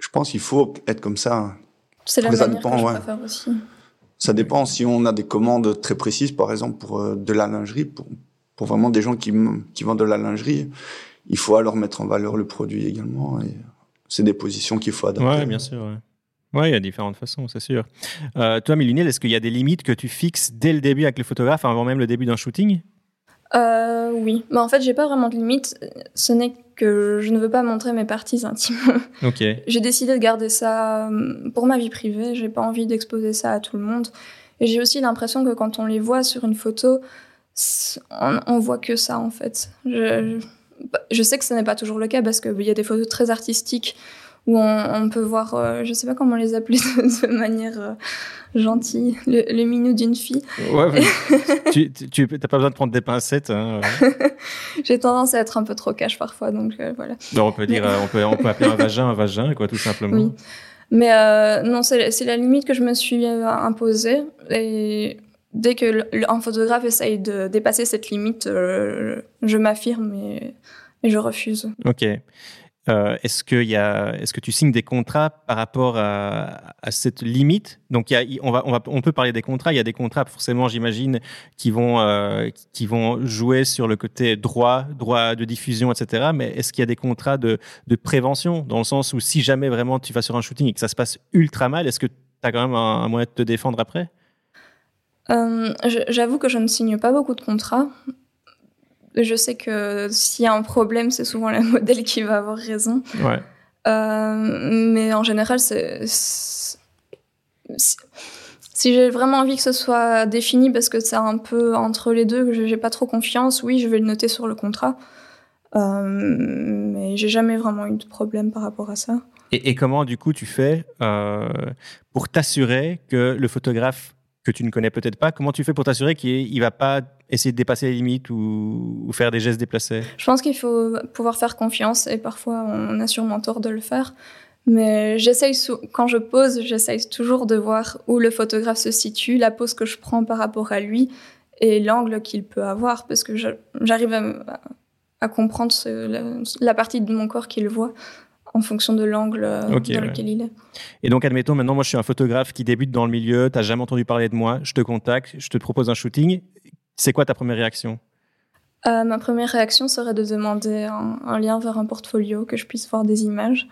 je pense qu'il faut être comme ça. C'est la Mais ça manière dépend, que je ouais. préfère aussi. Ça dépend si on a des commandes très précises, par exemple pour euh, de la lingerie, pour, pour vraiment des gens qui, qui vendent de la lingerie, il faut alors mettre en valeur le produit également. Et c'est des positions qu'il faut adapter. Ouais, bien sûr. Ouais. Ouais, il y a différentes façons, c'est sûr. Euh, toi, Mélunel, est-ce qu'il y a des limites que tu fixes dès le début avec le photographe, avant même le début d'un shooting? Euh, oui. Bah, en fait, j'ai pas vraiment de limite. Ce n'est que je ne veux pas montrer mes parties intimes. J'ai décidé de garder ça euh, pour ma vie privée. J'ai pas envie d'exposer ça à tout le monde. Et j'ai aussi l'impression que quand on les voit sur une photo, on, on voit que ça en fait. Je, je, bah, je sais que ce n'est pas toujours le cas parce qu'il y a des photos très artistiques où on, on peut voir, euh, je sais pas comment les appeler de, de manière euh, gentille, le, le minou d'une fille. Ouais, mais tu tu n'as pas besoin de prendre des pincettes. hein, ouais. J'ai tendance à être un peu trop cash parfois, donc euh, voilà. Non, on peut dire, euh, on peut, on peut appeler un vagin un vagin, quoi, tout simplement. Oui. Mais non, c'est la limite que je me suis imposée. Et dès que le- le- un photographe essaye de dépasser cette limite, je m'affirme et, et je refuse. Ok. Euh, est-ce que est-ce que tu signes des contrats par rapport à, cette limite? Donc, on va, on peut parler des contrats. Il y a des contrats, forcément, j'imagine, qui vont, euh, qui vont jouer sur le côté droit, droit de diffusion, etc. Mais est-ce qu'il y a des contrats de, prévention? Dans le sens où si jamais vraiment tu vas sur un shooting et que ça se passe ultra mal, est-ce que tu as quand même un, moyen de te défendre après? Euh, J'avoue que je ne signe pas beaucoup de contrats. Je sais que s'il y a un problème, c'est souvent la modèle qui va avoir raison. Ouais. Euh, mais en général, c'est. Si, j'ai vraiment envie que ce soit défini parce que c'est un peu entre les deux, que j'ai j'ai pas trop confiance, oui, je vais le noter sur le contrat. Euh, mais j'ai jamais vraiment eu de problème par rapport à ça. Et, et comment, du coup, tu fais euh, pour t'assurer que le photographe que tu ne connais peut-être pas, comment tu fais pour t'assurer qu'il ne va pas essayer de dépasser les limites ou, faire des gestes déplacés? Je pense qu'il faut pouvoir faire confiance et parfois on a sûrement tort de le faire. Mais j'essaye, quand je pose, j'essaye toujours de voir où le photographe se situe, la pose que je prends par rapport à lui et l'angle qu'il peut avoir parce que j'arrive à, comprendre la partie de mon corps qu'il voit en fonction de l'angle euh, dans ouais. lequel il est. Et donc, admettons, maintenant, moi, je suis un photographe qui débute dans le milieu, tu n'as jamais entendu parler de moi, je te contacte, je te propose un shooting. C'est quoi ta première réaction? Euh, ma première réaction serait de demander un, un lien vers un portfolio, que je puisse voir des images.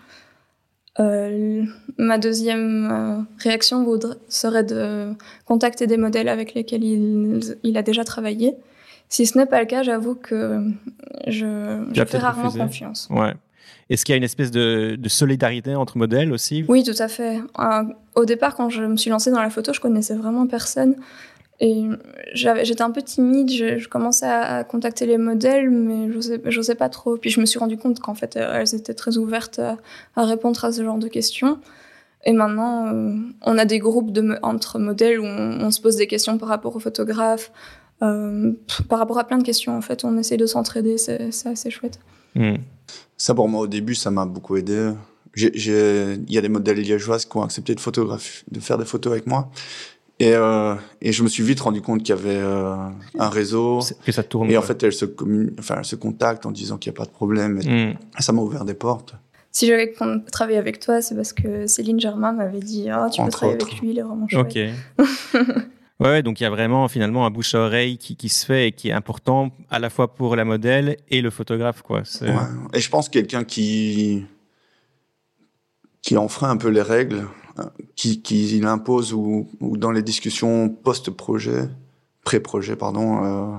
Euh, ma deuxième réaction serait de contacter des modèles avec lesquels il, il a déjà travaillé. Si ce n'est pas le cas, j'avoue que je, fais rarement refuser. confiance. Ouais. Est-ce qu'il y a une espèce de, solidarité entre modèles aussi Oui, tout à fait. Euh, au départ, quand je me suis lancée dans la photo, je connaissais vraiment personne. Et j'étais un peu timide, je, commençais à, contacter les modèles, mais je n'osais pas trop. Puis je me suis rendu compte qu'en fait, euh, elles étaient très ouvertes à, répondre à ce genre de questions. Et maintenant, euh, on a des groupes entre modèles où on, se pose des questions par rapport aux photographes, par rapport à plein de questions. En fait, on essaie de s'entraider, c'est assez chouette. Hmm. Ça, pour moi, au début, ça m'a beaucoup aidé. Il y a des modèles liégeoises qui ont accepté de, photographier, de faire des photos avec moi. Et, euh, et je me suis vite rendu compte qu'il y avait euh, un réseau. C'est- Que ça tourne. Et en fait, elles se, enfin, elles se contactent en disant qu'il n'y a pas de problème. Et Hmm. ça m'a ouvert des portes. Si j'avais travaillé avec toi, c'est parce que Céline Germain m'avait dit Ah, tu peux Entre travailler autres. avec lui, il est vraiment chouette. Ok. Ouais, donc il y a vraiment finalement un bouche à oreille qui, qui, se fait et qui est important à la fois pour la modèle et le photographe, quoi. Ouais. Et je pense quelqu'un qui qui enfreint un peu les règles, euh, qui, qui impose ou, ou dans les discussions post-projet, pré-projet, pardon. Euh,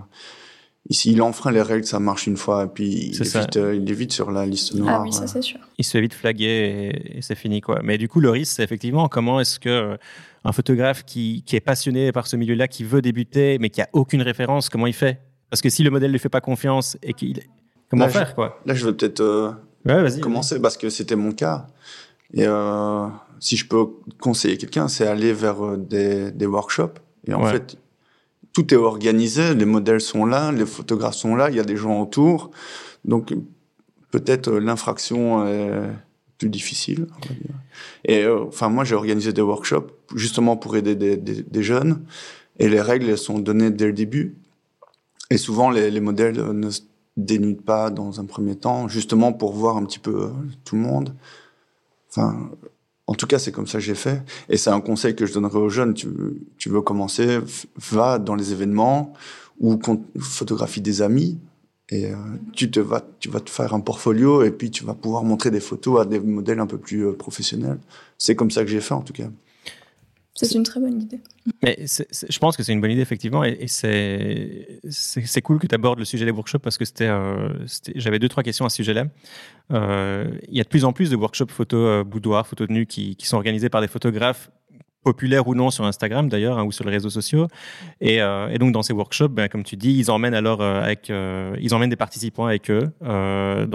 Ici, il enfreint les règles, ça marche une fois, et puis il est, vite, euh, il est, vite, sur la liste noire. Ah oui, ça c'est sûr. Il se fait vite flaguer et, c'est fini, quoi. Mais du coup, le risque, c'est effectivement comment est-ce que euh, un photographe qui, qui, est passionné par ce milieu-là, qui veut débuter, mais qui a aucune référence, comment il fait? Parce que si le modèle ne lui fait pas confiance et qu'il. Comment faire, quoi? Là, je veux peut-être euh, ouais, commencer parce que c'était mon cas. Et euh, si je peux conseiller quelqu'un, c'est aller vers des, des workshops. Et en fait, tout est organisé, les modèles sont là, les photographes sont là, il y a des gens autour. Donc peut-être euh, l'infraction est plus difficile. Et euh, enfin moi j'ai organisé des workshops justement pour aider des, jeunes et les règles elles sont données dès le début. Et souvent les, les modèles ne se dénudent pas dans un premier temps, justement pour voir un petit peu euh, tout le monde. Enfin, en tout cas, c'est comme ça que j'ai fait. Et c'est un conseil que je donnerais aux jeunes. Tu, tu veux commencer, va dans les événements ou photographie des amis. Et euh, tu, te vas, tu vas te faire un portfolio et puis tu vas pouvoir montrer des photos à des modèles un peu plus euh, professionnels. C'est comme ça que j'ai fait en tout cas. C'est une très bonne idée. Mais je pense que c'est une bonne idée, effectivement. Et, c'est cool que tu abordes le sujet des workshops parce que c'était euh, j'avais deux, trois questions à ce sujet-là. Euh, il y a de plus en plus de workshops photo euh, boudoir, photo de nu qui, qui sont organisés par des photographes populaires ou non sur Instagram d'ailleurs hein, ou sur les réseaux sociaux. Et, euh, donc dans ces workshops, ben, comme tu dis, ils emmènent alors euh, avec, euh, ils emmènent des participants avec eux,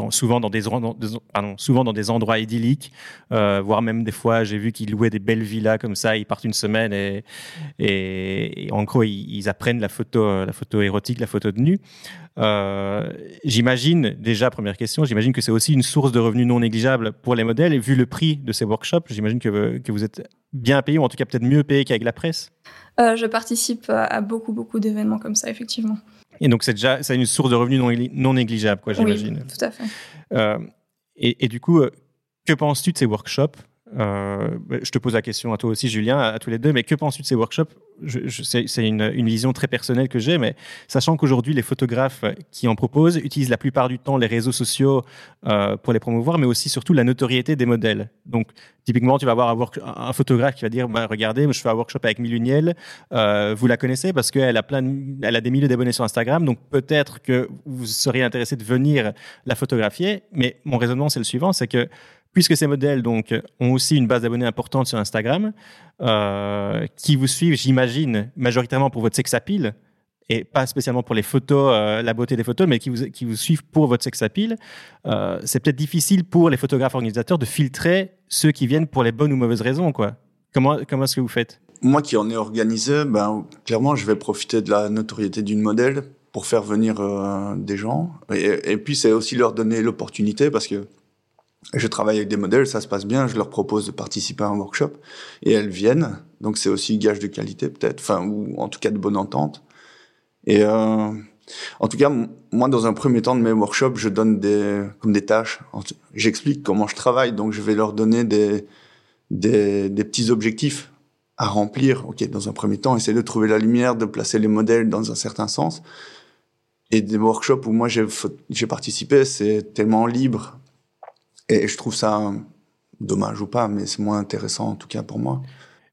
souvent dans des, endroits idylliques, voire même des fois j'ai vu qu'ils louaient des belles villas comme ça, ils partent une semaine et, en gros ils, apprennent la photo, la photo érotique, la photo de nu. J'imagine, déjà, première question, j'imagine que c'est aussi une source de revenus non négligeable pour les modèles. Et vu le prix de ces workshops, j'imagine que vous êtes bien payé, ou en tout cas peut-être mieux payé qu'avec la presse. Euh, je participe à beaucoup, beaucoup d'événements comme ça, effectivement. Et donc, c'est déjà c'est une source de revenus non, non négligeable, quoi, j'imagine. Oui, tout à fait. Euh, et, et, du coup, euh, que penses-tu de ces workshops? Euh, je te pose la question à toi aussi, Julien, à, tous les deux, mais que penses-tu de ces workshops C'est une, vision très personnelle que j'ai, mais sachant qu'aujourd'hui, les photographes qui en proposent utilisent la plupart du temps les réseaux sociaux euh, pour les promouvoir, mais aussi surtout la notoriété des modèles. Donc, typiquement, tu vas avoir un, photographe qui va dire bah, Regardez, je fais un workshop avec Miluniel, euh, vous la connaissez parce qu'elle a, plein elle a des milliers d'abonnés sur Instagram, donc peut-être que vous seriez intéressé de venir la photographier, mais mon raisonnement, c'est le suivant c'est que puisque ces modèles ont aussi une base d'abonnés importante sur Instagram, euh, qui vous suivent, j'imagine, majoritairement pour votre sex appeal et pas spécialement pour les photos, euh, la beauté des photos, mais qui vous, suivent pour votre sex appeal, euh, c'est peut-être difficile pour les photographes organisateurs de filtrer ceux qui viennent pour les bonnes ou mauvaises raisons, quoi. Comment, comment est-ce que vous faites? Moi qui en ai organisé, ben, clairement, je vais profiter de la notoriété d'une modèle pour faire venir euh, des gens. Et puis, c'est aussi leur donner l'opportunité parce que je travaille avec des modèles, ça se passe bien, je leur propose de participer à un workshop et elles viennent. Donc c'est aussi gage de qualité peut-être, enfin ou en tout cas de bonne entente. Et euh, en tout cas, moi dans un premier temps de mes workshops, je donne des comme des tâches. J'explique comment je travaille, donc je vais leur donner des des, des petits objectifs à remplir. Ok, dans un premier temps, essayer de trouver la lumière, de placer les modèles dans un certain sens. Et des workshops où moi j'ai participé, c'est tellement libre et je trouve ça dommage ou pas, mais c'est moins intéressant en tout cas pour moi.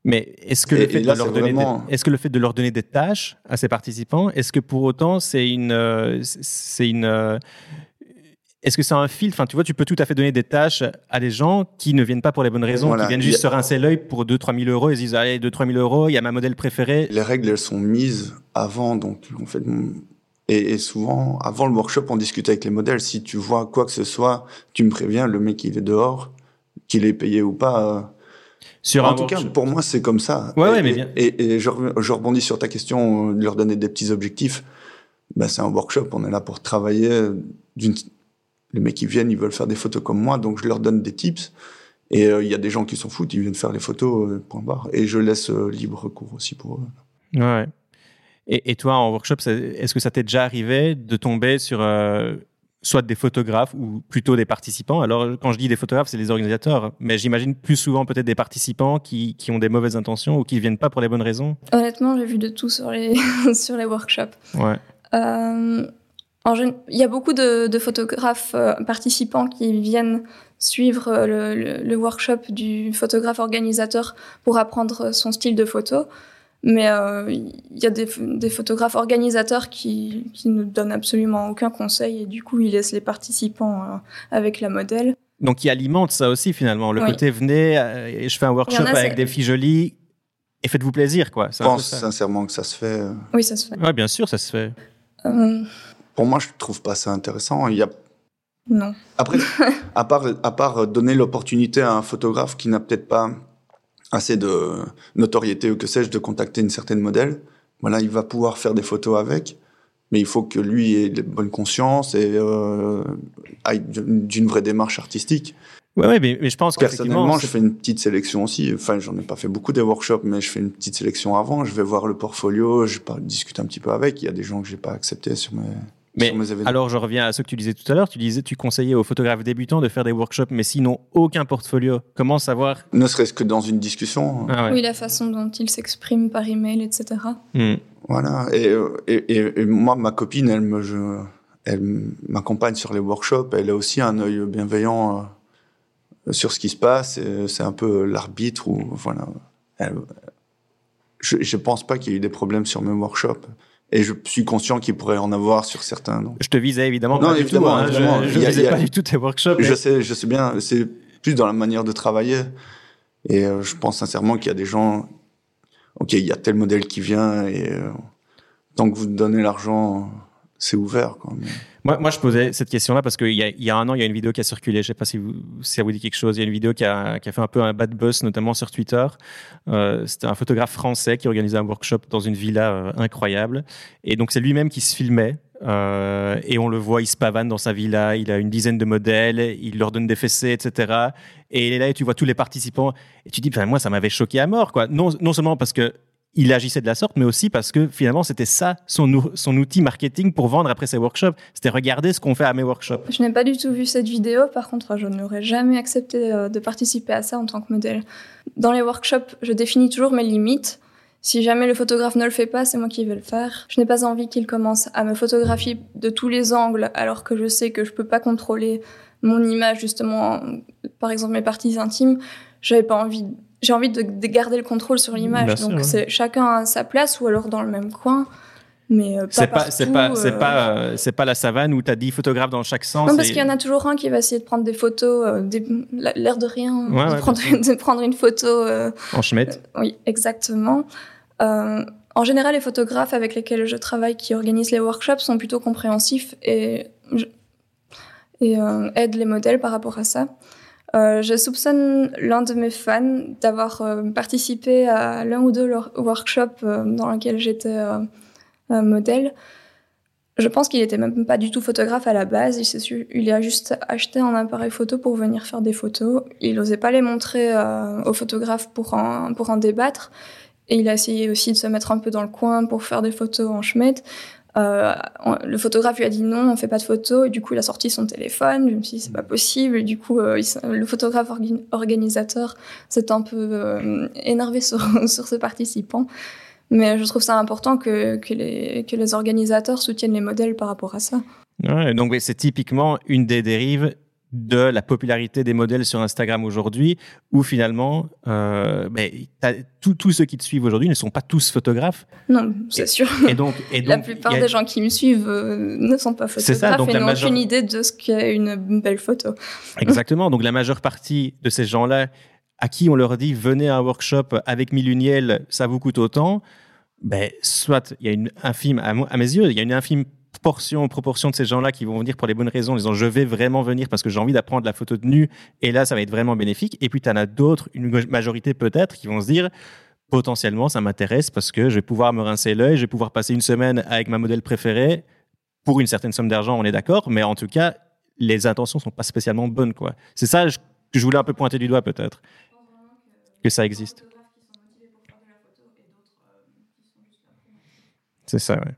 Mais est-ce que, le fait de leur donner vraiment... est-ce que le fait de leur donner des tâches à ces participants, est-ce que pour autant c'est une, euh, c'est une, euh, est-ce que c'est un filtre Enfin, tu vois, tu peux tout à fait donner des tâches à des gens qui ne viennent pas pour les bonnes raisons, voilà. qui viennent juste a... se rincer l'œil pour 2-3 000 euros. Ils disent, allez, 2-3 000 euros, il y a ma modèle préférée. Les règles, elles sont mises avant, donc en fait, et, et, souvent, avant le workshop, on discute avec les modèles. Si tu vois quoi que ce soit, tu me préviens, le mec, il est dehors, qu'il est payé ou pas. Euh. Sur en un tout workshop. cas, pour moi, c'est comme ça. Ouais, et, ouais, mais bien. Et, et je, je, rebondis sur ta question, de leur donner des petits objectifs. Ben, c'est un workshop, on est là pour travailler. D'une... Les mecs qui viennent, ils veulent faire des photos comme moi, donc je leur donne des tips. Et il euh, y a des gens qui s'en foutent, ils viennent faire les photos, euh, point barre. Et je laisse euh, libre cours aussi pour eux. Ouais. Et, et, toi, en workshop, est-ce que ça t'est déjà arrivé de tomber sur, euh, soit des photographes ou plutôt des participants? Alors, quand je dis des photographes, c'est les organisateurs, mais j'imagine plus souvent peut-être des participants qui, qui, ont des mauvaises intentions ou qui ne viennent pas pour les bonnes raisons. Honnêtement, j'ai vu de tout sur les, sur les workshops. Ouais. Euh, en, il y a beaucoup de, de photographes euh, participants qui viennent suivre euh, le, le, le, workshop du photographe organisateur pour apprendre son style de photo. Mais euh, il y a des, des, photographes organisateurs qui, qui ne donnent absolument aucun conseil et du coup ils laissent les participants euh, avec la modèle. Donc il alimente ça aussi finalement, le oui. côté venez euh, et je fais un workshop a, avec des filles jolies et faites-vous plaisir quoi. Je pense sincèrement que ça se fait. Oui ça se fait. Oui bien sûr ça se fait. Pour moi je trouve pas ça intéressant. Il y a non. Après, à part, à part donner l'opportunité à un photographe qui n'a peut-être pas assez de notoriété ou que sais-je de contacter une certaine modèle, voilà, il va pouvoir faire des photos avec, mais il faut que lui ait de bonne conscience et euh, aille d'une vraie démarche artistique. Ouais, ouais mais, mais je pense que personnellement, je fais une petite sélection aussi. Enfin, j'en ai pas fait beaucoup des workshops, mais je fais une petite sélection avant. Je vais voir le portfolio, je discute un petit peu avec. Il y a des gens que j'ai pas acceptés sur mes mais alors, je reviens à ce que tu disais tout à l'heure. Tu disais, tu conseillais aux photographes débutants de faire des workshops, mais sinon aucun portfolio. Comment savoir? Ne serait-ce que dans une discussion. Ah ouais. Oui, la façon dont ils s'expriment par email, etc. Mm. Voilà. Et, et, et, et, moi, ma copine, elle me, je, elle m'accompagne sur les workshops. Elle a aussi un œil bienveillant euh, sur ce qui se passe. C'est un peu l'arbitre ou voilà. Elle, je, je pense pas qu'il y ait eu des problèmes sur mes workshops. Et je suis conscient qu'il pourrait en avoir sur certains. Donc. Je te visais évidemment non, pas évidemment, du tout. Hein. Je, je visais pas du tout tes workshops. Je sais, je sais bien. C'est plus dans la manière de travailler. Et euh, je pense sincèrement qu'il y a des gens. Ok, il y a tel modèle qui vient et euh, tant que vous donnez l'argent, c'est ouvert. Quoi. Mais... Moi, je posais cette question-là parce qu'il y, a, y a un an, il y a une vidéo qui a circulé. Je sais pas si, vous, si ça vous dit quelque chose. Il y a une vidéo qui a, fait un peu un bad buzz, notamment sur Twitter. Euh, C'était un photographe français qui organisait un workshop dans une villa euh, incroyable. Et donc, c'est lui-même qui se filmait. Euh, et on le voit, il se pavane dans sa villa. Il a une dizaine de modèles. Il leur donne des fessées, etc. Et il est là et tu vois tous les participants. Et tu dis, moi, ça m'avait choqué à mort, quoi. Non, non seulement parce que il agissait de la sorte, mais aussi parce que finalement, c'était ça son, outil marketing pour vendre après ses workshops. C'était regarder ce qu'on fait à mes workshops. Je n'ai pas du tout vu cette vidéo. Par contre, je n'aurais jamais accepté euh, de participer à ça en tant que modèle. Dans les workshops, je définis toujours mes limites. Si jamais le photographe ne le fait pas, c'est moi qui vais le faire. Je n'ai pas envie qu'il commence à me photographier de tous les angles alors que je sais que je peux pas contrôler mon image, justement, par exemple mes parties intimes. J'avais pas envie j'ai envie de, de, garder le contrôle sur l'image. Donc chacun à sa place ou alors dans le même coin. Mais euh, c'est pas c'est pas c'est euh... pas euh, pas la savane où tu as 10 photographes dans chaque sens. Non parce et... qu'il y en a toujours un qui va essayer de prendre des photos euh, des... l'air de rien ouais, de, ouais, prendre, de, prendre, une photo euh, en schmette. oui, exactement. en général les photographes avec lesquels je travaille qui organisent les workshops sont plutôt compréhensifs et et aident les modèles par rapport à ça. Euh, je soupçonne l'un de mes fans d'avoir euh, participé à l'un ou deux workshops euh, dans lesquels j'étais modèle. Je pense qu'il était même pas du tout photographe à la base. Il, a juste acheté un appareil photo pour venir faire des photos. Il n'osait pas les montrer aux photographes pour en, pour en débattre. Et il a essayé aussi de se mettre un peu dans le coin pour faire des photos en schmette. Euh, le photographe lui a dit non, on fait pas de photos. Et du coup, il a sorti son téléphone. Je me suis dit, c'est pas possible. Et du coup, euh, le photographe organisateur s'est un peu euh, énervé sur, ses participants. Mais je trouve ça important que, les, organisateurs soutiennent les modèles par rapport à ça. Donc c'est typiquement une des dérives de la popularité des modèles sur Instagram aujourd'hui, où finalement, euh, ben, tous ceux qui te suivent aujourd'hui ne sont pas tous photographes. Non, c'est sûr. Et donc, et donc, la plupart a... des gens qui me suivent euh, ne sont pas photographes ça, donc et n'ont major... aucune idée de ce qu'est une belle photo. Exactement. Donc la majeure partie de ces gens-là, à qui on leur dit venez à un workshop avec Miluniel, ça vous coûte autant. Ben, soit il y a une infime, à, à mes yeux, il y a une infime portion, proportion de ces gens-là qui vont venir pour les bonnes raisons, en disant je vais vraiment venir parce que j'ai envie d'apprendre la photo de nu, et là, ça va être vraiment bénéfique. Et puis, tu en as d'autres, une majorité peut-être, qui vont se dire potentiellement, ça m'intéresse parce que je vais pouvoir me rincer l'œil, je vais pouvoir passer une semaine avec ma modèle préférée pour une certaine somme d'argent, on est d'accord, mais en tout cas, les intentions sont pas spécialement bonnes, quoi. C'est ça que je voulais un peu pointer du doigt, peut-être, que ça existe. C'est ça, ouais.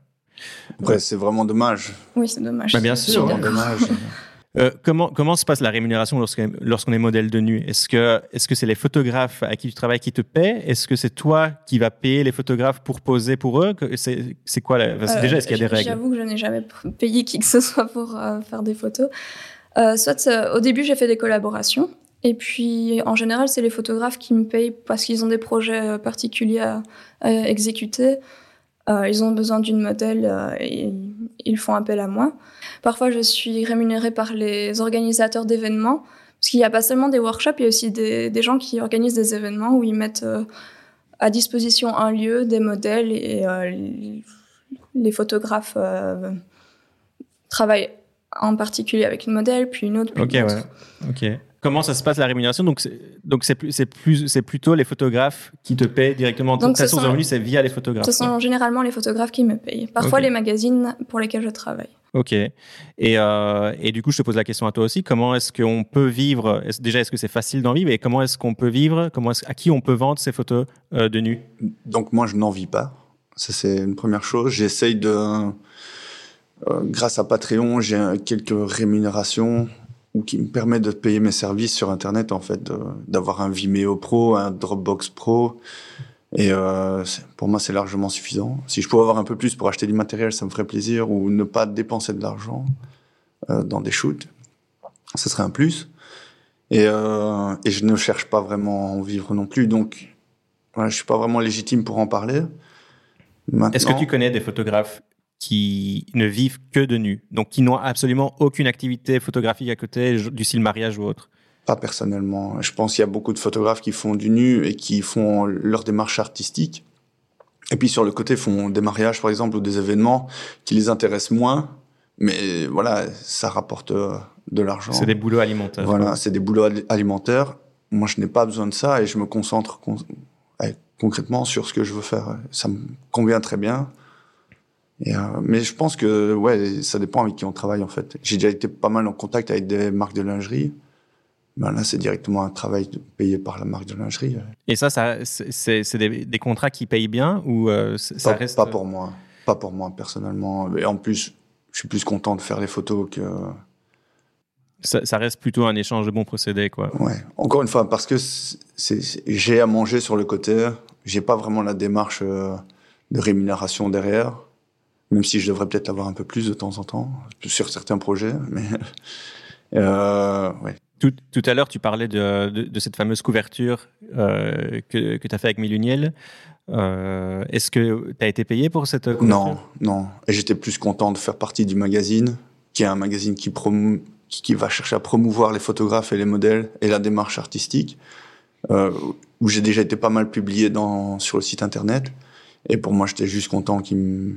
Après, c'est vraiment dommage. Oui, c'est dommage. Bah, bien sûr, dommage. Euh, comment, comment se passe la rémunération lorsqu'on lorsqu'on est modèle de nu? Est-ce que est-ce que c'est les photographes à qui tu travailles qui te paient? Est-ce que c'est toi qui vas payer les photographes pour poser pour eux? C'est c'est quoi la... enfin, Euh, Déjà, est-ce qu'il y a des règles? J'avoue que je n'ai jamais payé qui que ce soit pour euh, faire des photos. Euh, soit euh, au début, j'ai fait des collaborations. Et puis, en général, c'est les photographes qui me payent parce qu'ils ont des projets particuliers à, à exécuter. Euh, ils ont besoin d'une modèle euh, et ils font appel à moi. Parfois, je suis rémunérée par les organisateurs d'événements. Parce qu'il n'y a pas seulement des workshops, il y a aussi des, des gens qui organisent des événements où ils mettent euh, à disposition un lieu, des modèles et les photographes euh, travaillent en particulier avec une modèle, puis une autre, puis Ok, une ouais. autre. Ok. Comment ça se passe la rémunération Donc, c'est- donc c'est plus, c'est plus, c'est plutôt les photographes qui te paient directement. Donc, Ta ce source de revenus, c'est via les photographes. Ce sont généralement les photographes qui me payent. Parfois les magazines pour lesquels je travaille. Ok. Et, euh, et du coup, je te pose la question à toi aussi. Comment est-ce qu'on peut vivre? Est-ce- Déjà, est-ce que c'est facile d'en vivre? Et comment est-ce qu'on peut vivre? Comment est-ce- À qui on peut vendre ces photos euh, de nu? Donc moi, je n'en vis pas. Ça, c'est une première chose. J'essaye de... euh, grâce à Patreon, j'ai quelques rémunérations ou qui me permettent de payer mes services sur Internet, en fait, d'avoir un Vimeo Pro, un Dropbox Pro. Et euh, pour moi, c'est largement suffisant. Si je pouvais avoir un peu plus pour acheter du matériel, ça me ferait plaisir, ou ne pas dépenser de l'argent euh, dans des shoots, ce serait un plus. Et, euh, et je ne cherche pas vraiment à en vivre non plus, donc voilà, je suis pas vraiment légitime pour en parler. Est-ce que tu connais des photographes qui ne vivent que de nu Donc, qui n'ont absolument aucune activité photographique à côté, du style mariage ou autre Pas personnellement. Je pense qu'il y a beaucoup de photographes qui font du nu et qui font leur démarche artistique. Et puis sur le côté, font des mariages, par exemple, ou des événements qui les intéressent moins. Mais voilà, ça rapporte euh, de l'argent. C'est des boulots alimentaires. Voilà, c'est des boulots ali- alimentaires. Moi, je n'ai pas besoin de ça et je me concentre con- concrètement sur ce que je veux faire. Ça me convient très bien. Et, euh, mais je pense que ouais, ça dépend avec qui on travaille en fait. J'ai déjà été pas mal en contact avec des marques de lingerie. Ben là, c'est directement un travail payé par la marque de lingerie. Et ça, ça c'est des, des contrats qui payent bien ou euh, ça Pas, reste pas pour moi, pas pour moi personnellement. Et en plus, je suis plus content de faire les photos que ça, ça reste plutôt un échange de bons procédés, quoi. Ouais. Encore une fois, parce que j'ai à manger sur le côté, j'ai pas vraiment la démarche euh, de rémunération derrière, même si je devrais peut-être avoir un peu plus de temps en temps sur certains projets. Mais euh, ouais. Tout, tout à l'heure, tu parlais de, de, de cette fameuse couverture euh, que, que tu as fait avec Miluniel. Euh, Est-ce que tu as été payé pour cette couverture? Non, non. Et j'étais plus content de faire partie du magazine, qui est un magazine qui, promou- qui, qui va chercher à promouvoir les photographes et les modèles et la démarche artistique, euh, où j'ai déjà été pas mal publié dans, sur le site internet. Et pour moi, j'étais juste content qu'ils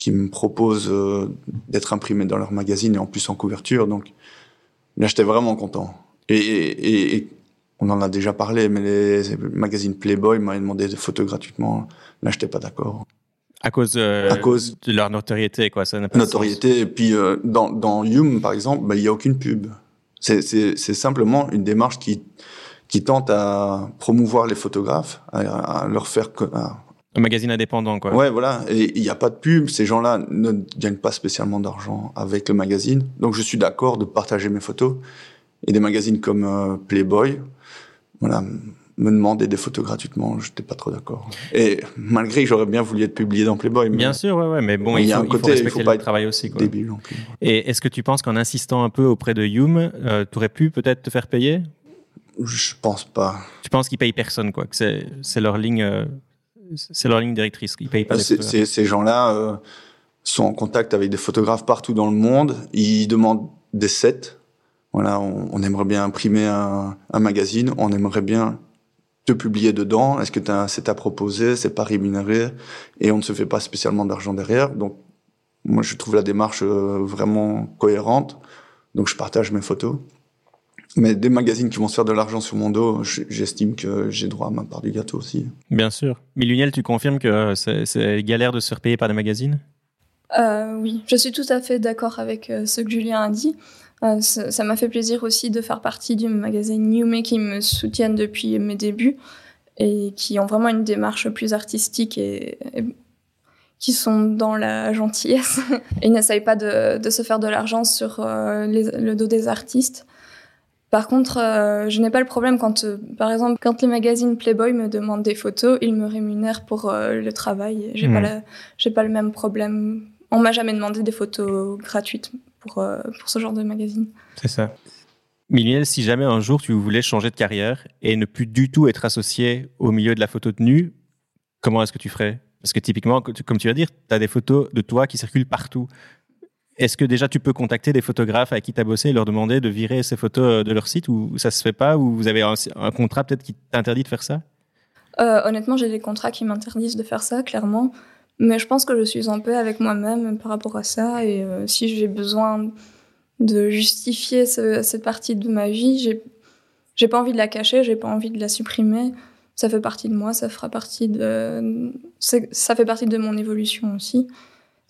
qu'ils me proposent euh, d'être imprimé dans leur magazine et en plus en couverture. Donc là, j'étais vraiment content. Et, et, et on en a déjà parlé, mais les magazines Playboy m'avaient demandé des photos gratuitement. Là, j'étais pas d'accord. À cause, euh, À cause- de leur notoriété, quoi. Ça pas de notoriété. Et puis, euh, dans, dans Hume, par exemple, bah, il y a aucun pub. C'est, simplement une démarche qui, qui tente à promouvoir les photographes, à, à leur faire... à-. Un magazine indépendant, quoi. Ouais, voilà. Et il n'y a pas de pub. Ces gens-là ne gagnent pas spécialement d'argent avec le magazine. Donc, je suis d'accord de partager mes photos. Et des magazines comme euh, Playboy, voilà, me demander des photos gratuitement, je n'étais pas trop d'accord. Et malgré que j'aurais bien voulu être publié dans Playboy, mais Bien sûr, ouais, ouais, mais bon, Il il, y a faut, un il faut côté, il respecter faut pas le travail aussi, quoi. débile non plus. Et est-ce que tu penses qu'en insistant un peu auprès de Hume, euh, tu aurais pu peut-être te faire payer? Je pense pas. Tu penses qu'ils payent personne, quoi. Que c'est, c'est leur ligne, euh, c'est leur ligne directrice. Ils payent pas les C'est- photographes. c'est- ces gens-là euh, sont en contact avec des photographes partout dans le monde. Ils demandent des sets. Voilà, on, on aimerait bien imprimer un, un magazine. On aimerait bien te publier dedans. Est-ce que tu as un set à proposer? C'est pas rémunéré et on ne se fait pas spécialement d'argent derrière. Donc, moi, je trouve la démarche euh, vraiment cohérente. Donc, je partage mes photos. Mais des magazines qui vont se faire de l'argent sur mon dos, j'estime que j'ai droit à ma part du gâteau aussi. Bien sûr. Miluniel, tu confirmes que c'est, c'est galère de se faire payer par des magazines? Euh, oui, je suis tout à fait d'accord avec euh, ce que Julien a dit. Euh, ça m'a fait plaisir aussi de faire partie du magazine New Me qui me soutiennent depuis mes débuts et qui ont vraiment une démarche plus artistique et, et qui sont dans la gentillesse. Ils n'essayent pas de, de, se faire de l'argent sur euh, le dos des artistes. Par contre, euh, je n'ai pas le problème quand, euh, par exemple, quand les magazines Playboy me demandent des photos, ils me rémunèrent pour le travail. J'ai pas, hmm. j'ai pas le même problème. On m'a jamais demandé des photos gratuites pour, pour ce genre de magazine. C'est ça. Miliel, si jamais un jour tu voulais changer de carrière et ne plus du tout être associé au milieu de la photo de nu, comment est-ce que tu ferais? Parce que typiquement, comme tu vas dire, tu as des photos de toi qui circulent partout. Est-ce que déjà tu peux contacter des photographes avec qui tu as bossé et leur demander de virer ces photos euh, de leur site ou ça se fait pas ou vous avez un, contrat peut-être qui t'interdit de faire ça? Euh, Honnêtement, j'ai des contrats qui m'interdisent de faire ça, clairement. Mais je pense que je suis en paix avec moi-même par rapport à ça. Et euh, si j'ai besoin de justifier cette partie de ma vie, j'ai, j'ai pas envie de la cacher, j'ai pas envie de la supprimer ça fait partie de moi, ça fera partie de, ça fait partie de mon évolution aussi.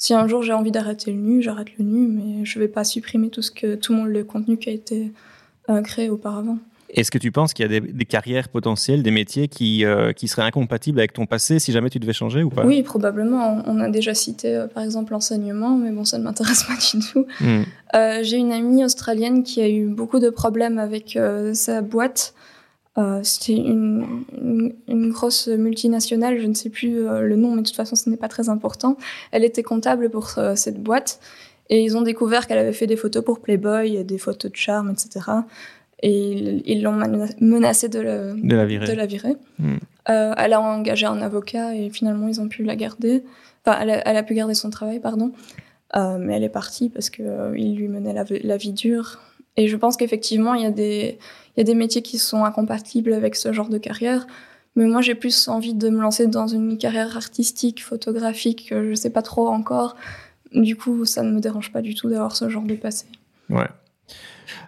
Si un jour j'ai envie d'arrêter le nu, j'arrête le nu, mais je vais pas supprimer tout ce que tout le contenu qui a été euh, créé auparavant. Est-ce que tu penses qu'il y a des, carrières potentielles, des métiers qui, euh, qui seraient incompatibles avec ton passé si jamais tu devais changer ou pas? Oui, probablement. On a déjà cité euh, par exemple l'enseignement, mais bon, ça ne m'intéresse pas du tout. Hmm. J'ai une amie australienne qui a eu beaucoup de problèmes avec sa boîte euh, c'était une, une, grosse multinationale, je ne sais plus euh, le nom, mais de toute façon, ce n'est pas très important. Elle était comptable pour euh, cette boîte et ils ont découvert qu'elle avait fait des photos pour Playboy, des photos de charme, etc. Et ils l'ont menacé de, de, la virer. De la virer. Hmm. elle a engagé un avocat et finalement, ils ont pu la garder. Enfin, elle a, pu garder son travail, pardon. mais elle est partie parce qu'il lui menait la, la vie dure. Et je pense qu'effectivement, il y a des métiers qui sont incompatibles avec ce genre de carrière. Mais moi, j'ai plus envie de me lancer dans une carrière artistique, photographique, que je sais pas trop encore. Du coup, ça ne me dérange pas du tout d'avoir ce genre de passé. Ouais.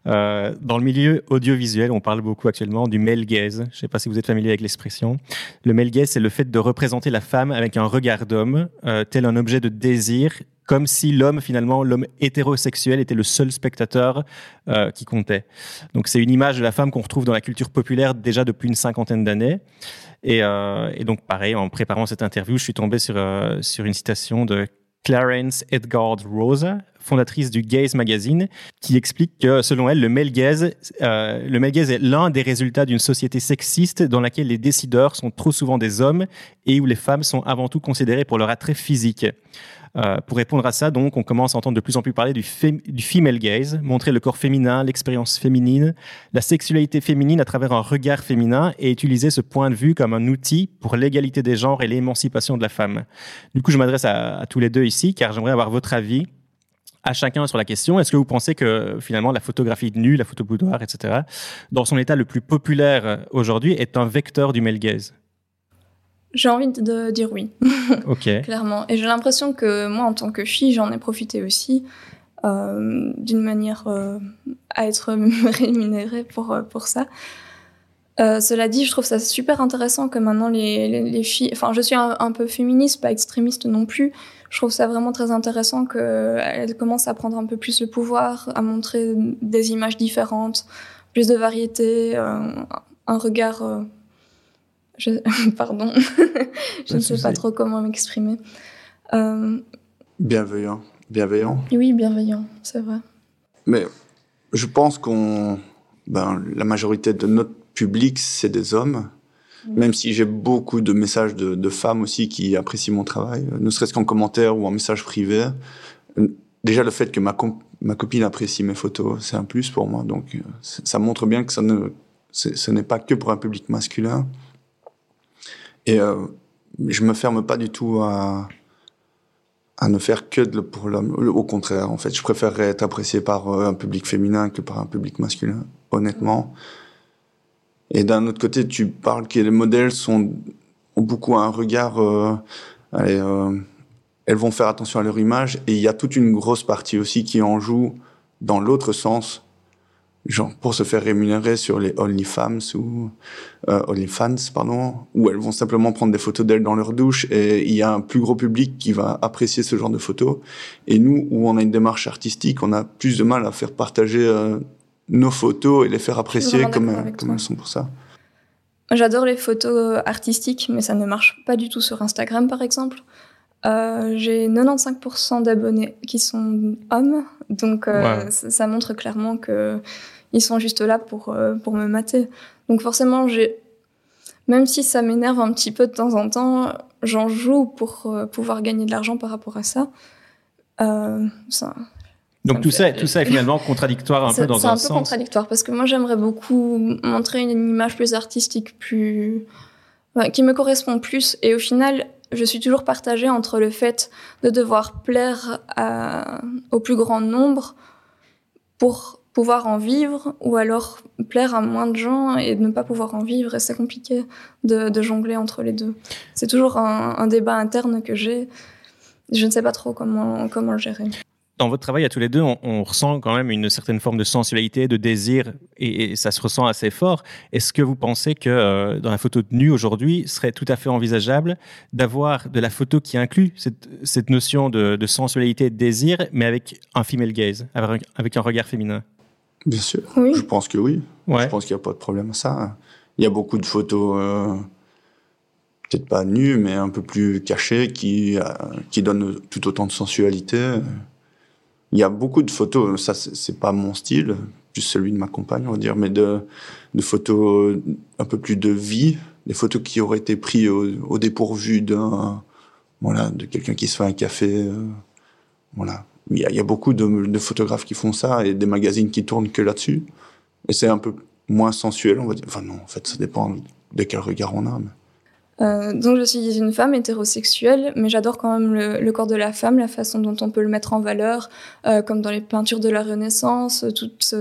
Euh, dans le milieu audiovisuel, on parle beaucoup actuellement du male gaze. Je ne sais pas si vous êtes familier avec l'expression. Le male gaze, c'est le fait de représenter la femme avec un regard d'homme, euh, tel un objet de désir comme si l'homme, finalement, l'homme hétérosexuel était le seul spectateur euh, qui comptait. Donc c'est une image de la femme qu'on retrouve dans la culture populaire déjà depuis une cinquantaine d'années. Et, euh, donc pareil, en préparant cette interview, je suis tombé sur, euh, sur une citation de Clarence Edgard Rosa, fondatrice du Gaze Magazine, qui explique que selon elle, le male gaze, euh, le male gaze est l'un des résultats d'une société sexiste dans laquelle les décideurs sont trop souvent des hommes et où les femmes sont avant tout considérées pour leur attrait physique. Euh, pour répondre à ça, donc, on commence à entendre de plus en plus parler du, female gaze, montrer le corps féminin, l'expérience féminine, la sexualité féminine à travers un regard féminin et utiliser ce point de vue comme un outil pour l'égalité des genres et l'émancipation de la femme. Du coup, je m'adresse à tous les deux ici, car j'aimerais avoir votre avis à chacun sur la question. Est-ce que vous pensez que finalement la photographie de nu, la photo boudoir, etc., dans son état le plus populaire aujourd'hui, est un vecteur du male gaze? J'ai envie de dire oui. Ok. Clairement. Et j'ai l'impression que moi, en tant que fille, j'en ai profité aussi, euh, d'une manière euh, à être rémunérée pour, euh, pour ça. cela dit, je trouve ça super intéressant que maintenant les, les, filles. Enfin, je suis un, peu féministe, pas extrémiste non plus. Je trouve ça vraiment très intéressant qu'elles commencent à prendre un peu plus le pouvoir, à montrer des images différentes, plus de variété, un regard Pardon, je ne sais pas trop comment m'exprimer. Euh, bienveillant. Bienveillant. Oui, bienveillant, c'est vrai. Mais je pense qu'on, ben, la majorité de notre public, c'est des hommes. Même si j'ai beaucoup de messages de, femmes aussi qui apprécient mon travail, ne serait-ce qu'en commentaire ou en message privé. Déjà, le fait que ma, copine apprécie mes photos, c'est un plus pour moi. Donc, ça montre bien que ce n'est pas que pour un public masculin. Et euh, je me ferme pas du tout à, ne faire que pour l'homme. Au contraire, en fait, je préférerais être apprécié par euh, un public féminin que par un public masculin, honnêtement. Et d'un autre côté, tu parles que les modèles sont, ont beaucoup un regard. Euh, allez, euh, elles vont faire attention à leur image, et il y a toute une grosse partie aussi qui en joue dans l'autre sens genre pour se faire rémunérer sur les OnlyFans ou euh, OnlyFans pardon où elles vont simplement prendre des photos d'elles dans leur douche et il y a un plus gros public qui va apprécier ce genre de photos et nous où on a une démarche artistique on a plus de mal à faire partager euh, nos photos et les faire apprécier comme, comme elles sont pour ça J'adore les photos artistiques mais ça ne marche pas du tout sur Instagram par exemple Euh, j'ai 95% d'abonnés qui sont hommes, donc euh, ça, ça, montre clairement que ils sont juste là pour euh, pour me mater. Donc forcément, j'ai même si ça m'énerve un petit peu de temps en temps, j'en joue pour euh, pouvoir gagner de l'argent par rapport à ça. Euh, ça donc tout ça, tout ça est finalement contradictoire un peu dans un, sens. C'est un peu contradictoire parce que moi j'aimerais beaucoup montrer une image plus artistique, plus qui me correspond plus. Et au final, je suis toujours partagée entre le fait de devoir plaire à, au plus grand nombre pour pouvoir en vivre ou alors plaire à moins de gens et ne pas pouvoir en vivre et c'est compliqué de, de, jongler entre les deux. C'est toujours un, un, débat interne que j'ai. Je ne sais pas trop comment, comment le gérer dans votre travail à tous les deux, on, ressent quand même une certaine forme de sensualité, de désir, et, ça se ressent assez fort. Est-ce que vous pensez que euh, dans la photo de nu aujourd'hui, serait tout à fait envisageable d'avoir de la photo qui inclut cette, cette notion de, sensualité et de désir, mais avec un female gaze, avec, un regard féminin? Bien sûr. Oui. Je pense que oui. Je pense qu'il n'y a pas de problème à ça. Il y a beaucoup de photos. Euh, peut-être pas nues, mais un peu plus cachées, qui, euh, qui donnent tout autant de sensualité. Il y a beaucoup de photos, ça c'est pas mon style, plus celui de ma compagne, on va dire, mais de, photos un peu plus de vie, des photos qui auraient été prises au, dépourvu d'un, voilà, de quelqu'un qui se fait un café, euh, voilà. Il y, a, beaucoup de, photographes qui font ça et des magazines qui tournent que là-dessus. Et c'est un peu moins sensuel, on va dire. Enfin non, en fait, ça dépend de quel regard on a. Euh, donc je suis une femme hétérosexuelle, mais j'adore quand même le, corps de la femme, la façon dont on peut le mettre en valeur, euh, comme dans les peintures de la Renaissance. Toutes,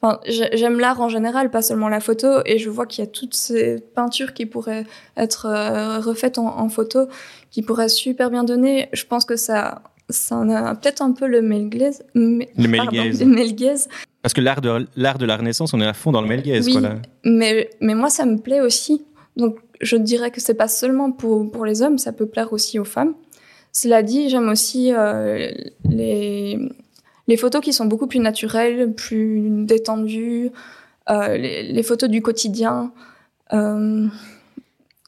enfin, j'aime l'art en général, pas seulement la photo, et je vois qu'il y a toutes ces peintures qui pourraient être euh, refaites en, photo, qui pourraient super bien donner. Je pense que ça, ça en a peut-être un peu le male. Le male gaze. Parce que l'art de l'art de la Renaissance, on est à fond dans le male gaze. Oui, mais mais moi ça me plaît aussi. Donc je dirais que c'est pas seulement pour, pour les hommes, ça peut plaire aussi aux femmes. Cela dit, j'aime aussi euh, les, les photos qui sont beaucoup plus naturelles, plus détendues, euh, les, les, photos du quotidien. Euh,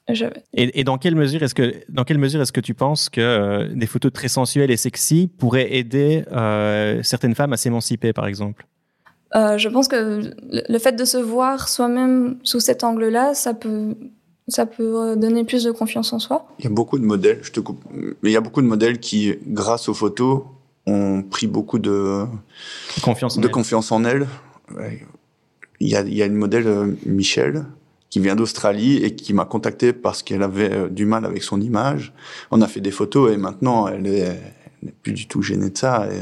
et, et, dans quelle mesure est-ce que dans quelle mesure est-ce que tu penses que des photos très sensuelles et sexy pourraient aider certaines femmes à s'émanciper, par exemple? Je pense que le fait de se voir soi-même sous cet angle-là, ça peut ça peut euh, donner plus de confiance en soi. Il y a beaucoup de modèles, je te coupe, mais il y a beaucoup de modèles qui, grâce aux photos, ont pris beaucoup de confiance en de elle. Confiance en elle. Il y a, il y a une modèle, euh, Michel, qui vient d'Australie et qui m'a contacté parce qu'elle avait euh, du mal avec son image. On a fait des photos et maintenant elle est, n'est plus du tout gênée de ça. Et,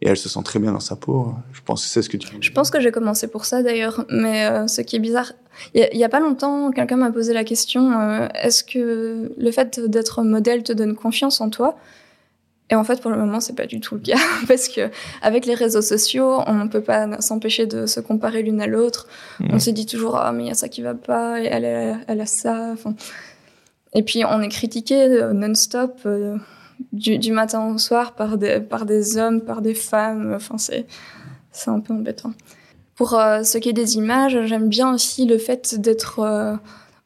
et elle se sent très bien dans sa peau. Je pense que c'est ce que tu. Je pense que j'ai commencé pour ça d'ailleurs, mais euh, ce qui est bizarre, il y, a pas longtemps, quelqu'un m'a posé la question euh, est-ce que le fait d'être modèle te donne confiance en toi? Et en fait, pour le moment, c'est pas du tout le cas parce que avec les réseaux sociaux, on ne peut pas s'empêcher de se comparer l'une à l'autre. Mmh. On se dit toujours ah mais il y a ça qui va pas, et elle, a, elle a ça. Enfin, et puis on est critiqué euh, non-stop du, du, matin au soir par des, par des hommes, par des femmes. Enfin, c'est, c'est un peu embêtant. Pour euh, ce qui est des images, j'aime bien aussi le fait d'être euh,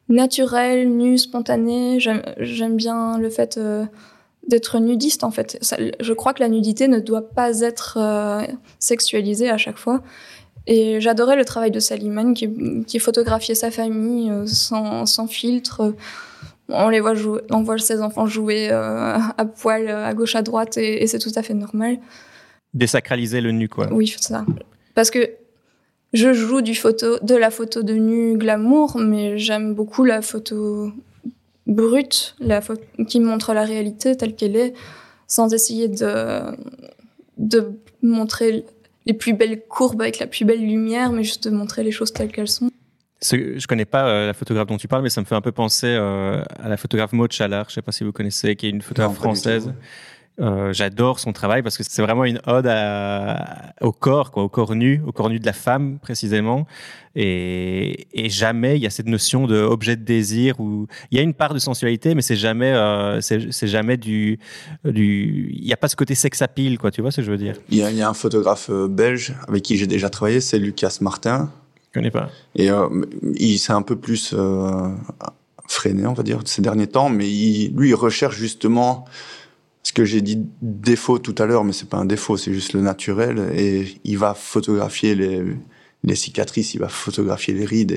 naturel, nu, spontané. J'aime, bien le fait euh, d'être nudiste, en fait. Ça, je crois que la nudité ne doit pas être euh, sexualisée à chaque fois. Et j'adorais le travail de Salimane qui, qui photographiait sa famille sans, sans filtre on les voit jouer, on voit ses enfants jouer euh, à poil à gauche à droite et, c'est tout à fait normal. Désacraliser le nu, quoi. Oui, c'est ça. Parce que je joue du photo, de la photo de nu glamour, mais j'aime beaucoup la photo brute, la photo qui montre la réalité telle qu'elle est, sans essayer de, de montrer les plus belles courbes avec la plus belle lumière, mais juste de montrer les choses telles qu'elles sont. Je connais pas euh, la photographe dont tu parles, mais ça me fait un peu penser euh, à la photographe Maud Chalard. Je sais pas si vous connaissez, qui est une photographe française. Euh, J'adore son travail parce que c'est vraiment une ode à, au corps, quoi, au corps nu, au corps nu de la femme précisément. Et, et jamais il y a cette notion de objet de désir où il y a une part de sensualité, mais c'est jamais, euh, c'est jamais du, du, il n'y a pas ce côté sex appeal, quoi. Tu vois ce que je veux dire? Il y a, il y a un photographe euh, belge avec qui j'ai déjà travaillé, c'est Lucas Martin connais pas. Et euh, il c'est un peu plus freiné, on va dire, ces derniers temps, mais il, lui, il recherche justement ce que j'ai dit défaut tout à l'heure, mais c'est pas un défaut, c'est juste le naturel, et il va photographier les, cicatrices, il va photographier les rides,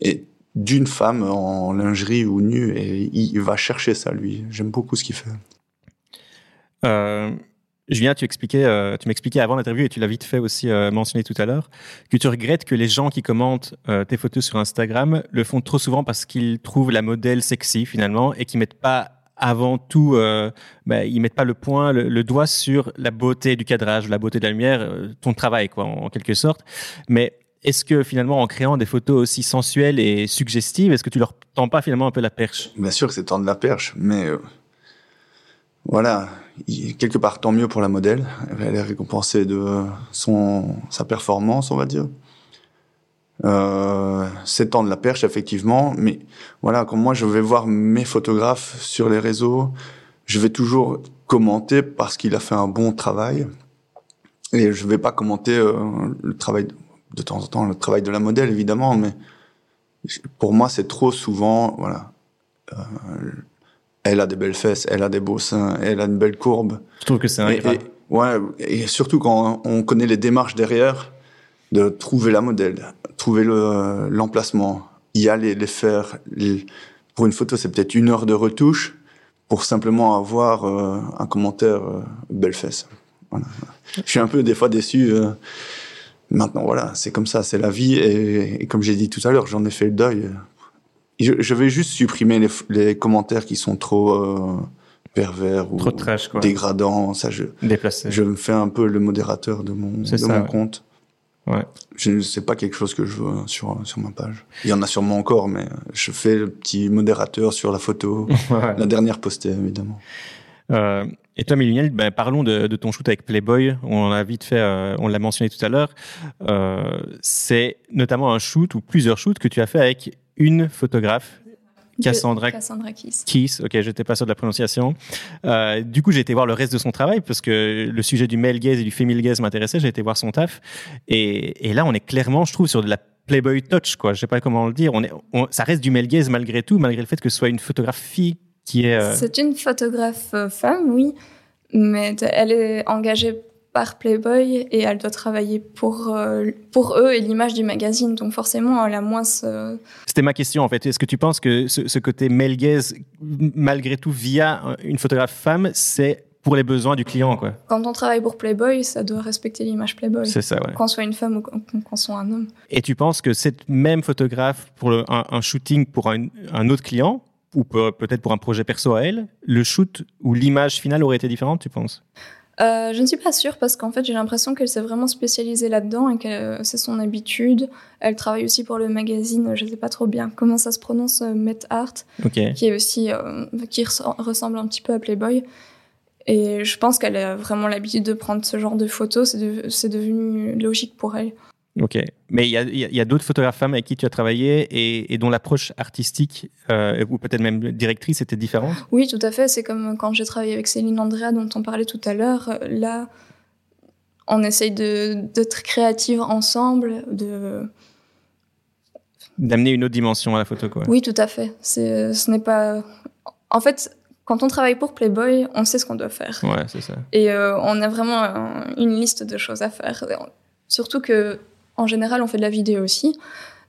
et, d'une femme en lingerie ou nue, et il, va chercher ça, lui. J'aime beaucoup ce qu'il fait. Euh, Julien, tu expliquais, euh, tu m'expliquais avant l'interview et tu l'as vite fait aussi euh, mentionner tout à l'heure que tu regrettes que les gens qui commentent tes photos sur Instagram le font trop souvent parce qu'ils trouvent la modèle sexy finalement et qu'ils mettent pas avant tout, bah, ils mettent pas le point, le, doigt sur la beauté du cadrage, la beauté de la lumière, ton travail quoi, en, quelque sorte. Mais est-ce que finalement, en créant des photos aussi sensuelles et suggestives, est-ce que tu leur tends pas finalement un peu la perche? Bien sûr que c'est tendre la perche, mais voilà, quelque part tant mieux pour la modèle. Elle est récompensée de son sa performance, on va dire. Euh, de la perche effectivement, mais voilà, quand moi je vais voir mes photographes sur les réseaux, je vais toujours commenter parce qu'il a fait un bon travail et je vais pas commenter euh, le travail de temps en temps le travail de la modèle évidemment, mais pour moi c'est trop souvent voilà. Euh, elle a des belles fesses, elle a des beaux seins, elle a une belle courbe. Je trouve que c'est un et, ouais, et surtout quand on connaît les démarches derrière, de trouver la modèle, trouver le, l'emplacement, y aller, les faire. pour une photo, c'est peut-être une heure de retouche pour simplement avoir euh, un commentaire euh, belle fesse. Voilà. Je suis un peu des fois déçu. Euh, maintenant, voilà, c'est comme ça, c'est la vie. Et, et comme j'ai dit tout à l'heure, j'en ai fait le deuil je, vais juste supprimer les, commentaires qui sont trop euh, pervers ou dégradants. Ça, je, je me fais un peu le modérateur de mon, de mon compte. Ouais. Je sais pas quelque chose que je veux sur, sur ma page. Il y en a sûrement encore, mais je fais le petit modérateur sur la photo, la dernière postée évidemment. Euh, et toi, Méluniel, ben, parlons de, de, ton shoot avec Playboy. On a vite fait, euh, on l'a mentionné tout à l'heure. Euh, c'est notamment un shoot ou plusieurs shoots que tu as fait avec une photographe, Cassandra, Cassandra Kiss. Kiss. Ok, j'étais pas sûr de la prononciation. Euh, du coup, j'ai été voir le reste de son travail parce que le sujet du male gaze et du female gaze m'intéressait. J'ai été voir son taf. Et, et, là, on est clairement, je trouve, sur de la Playboy touch, quoi. Je sais pas comment le dire. On est, ça reste du male gaze malgré tout, malgré le fait que ce soit une photographie qui est. Euh, C'est une photographe euh, femme, oui, mais elle est engagée par Playboy et elle doit travailler pour, euh, pour eux et l'image du magazine. Donc forcément, elle a moins ce... C'était ma question en fait. Est-ce que tu penses que ce, côté male gaze, malgré tout, via une photographe femme, c'est pour les besoins du client quoi? Quand on travaille pour Playboy, ça doit respecter l'image Playboy. C'est ça, ouais. Qu'on soit une femme ou qu'on soit un homme. Et tu penses que cette même photographe pour un, shooting pour un, un autre client ou peut-être pour un projet perso à elle, le shoot ou l'image finale aurait été différente, tu penses? Euh, je ne suis pas sûre parce qu'en fait j'ai l'impression qu'elle s'est vraiment spécialisée là-dedans et que c'est son habitude. Elle travaille aussi pour le magazine, je ne sais pas trop bien comment ça se prononce, euh, Met Art, qui est aussi euh, qui ressemble un petit peu à Playboy. Et je pense qu'elle a vraiment l'habitude de prendre ce genre de photos. C'est devenu logique pour elle. Ok, mais il y a, d'autres photographes femmes avec qui tu as travaillé et, dont l'approche artistique euh, ou peut-être même directrice était différente? Oui, tout à fait. C'est comme quand j'ai travaillé avec Céline Andrea dont on parlait tout à l'heure. Là, on essaye d'être créative ensemble, de d'amener une autre dimension à la photo, quoi. Oui, tout à fait. Ce n'est pas. En fait, quand on travaille pour Playboy, on sait ce qu'on doit faire. Ouais, c'est ça. Et euh, on a vraiment une liste de choses à faire. Surtout que en général, on fait de la vidéo aussi.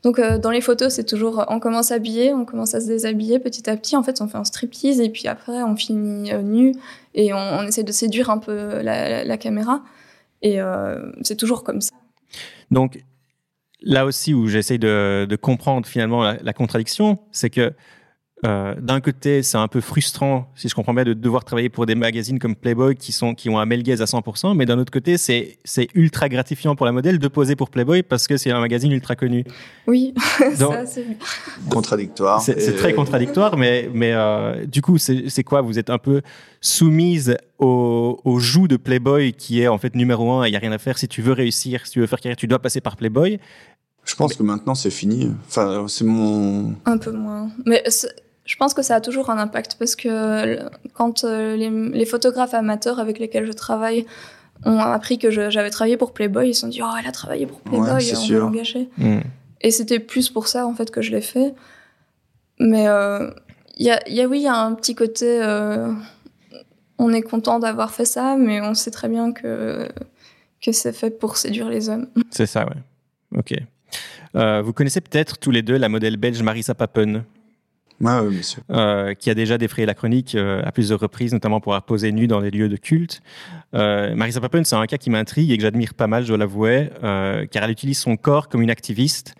Donc euh, dans les photos, c'est toujours on commence à habiller, on commence à se déshabiller petit à petit. En fait, on fait un striptease et puis après on finit euh, nu et on, essaie de séduire un peu la, caméra. Et euh, c'est toujours comme ça. Donc là aussi où j'essaie de, comprendre finalement la contradiction, c'est que euh, d'un côté, c'est un peu frustrant, si je comprends bien, de devoir travailler pour des magazines comme Playboy qui sont qui ont un male gaze à 100%, mais d'un autre côté, c'est c'est ultra gratifiant pour la modèle de poser pour Playboy parce que c'est un magazine ultra connu. Oui, ça c'est contradictoire. C'est très contradictoire, mais mais euh, du coup, c'est quoi? Vous êtes un peu soumise au, au joug de Playboy qui est en fait numéro un. Il y a rien à faire. Si tu veux réussir, si tu veux faire carrière, tu dois passer par Playboy. Je pense que maintenant c'est fini. Enfin, c'est mon. Un peu moins. Mais je pense que ça a toujours un impact parce que quand euh, les, photographes amateurs avec lesquels je travaille ont appris que j'avais travaillé pour Playboy, ils se sont dit oh elle a travaillé pour Playboy, on va l'engager. Mm. Et c'était plus pour ça en fait que je l'ai fait. mais il y a, y a, oui, il y a un petit côté. on est content d'avoir fait ça, mais on sait très bien que que c'est fait pour séduire les hommes. C'est ça, ouais. Ok. vous connaissez peut-être tous les deux la modèle belge Marisa Papen. Ah. Euh, qui a déjà défrayé la chronique euh, à plusieurs reprises, notamment pour avoir posé nu dans les lieux de culte. Euh, Marisa Papen, c'est un cas qui m'intrigue et que j'admire pas mal, je dois l'avouer, euh, car elle utilise son corps comme une activiste,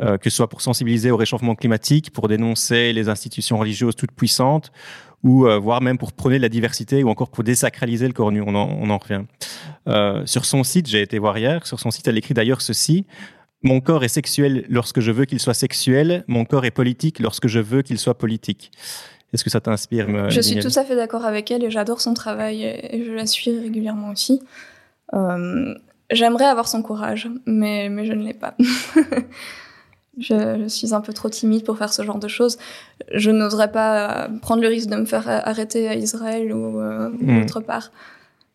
que ce soit pour sensibiliser au réchauffement climatique, pour dénoncer les institutions religieuses toutes puissantes, ou voire même pour prôner la diversité, ou encore pour désacraliser le corps nu. On en, on en revient. sur son site, j'ai été voir hier, sur son site, elle écrit d'ailleurs ceci. Mon corps est sexuel lorsque je veux qu'il soit sexuel. Mon corps est politique lorsque je veux qu'il soit politique. Est-ce que ça t'inspire Je suis tout à fait d'accord avec elle et j'adore son travail et je la suis régulièrement aussi. Euh, J'aimerais avoir son courage, mais, mais je ne l'ai pas. je, suis un peu trop timide pour faire ce genre de choses. Je n'oserais pas prendre le risque de me faire arrêter à Israël ou, euh, hmm. autre part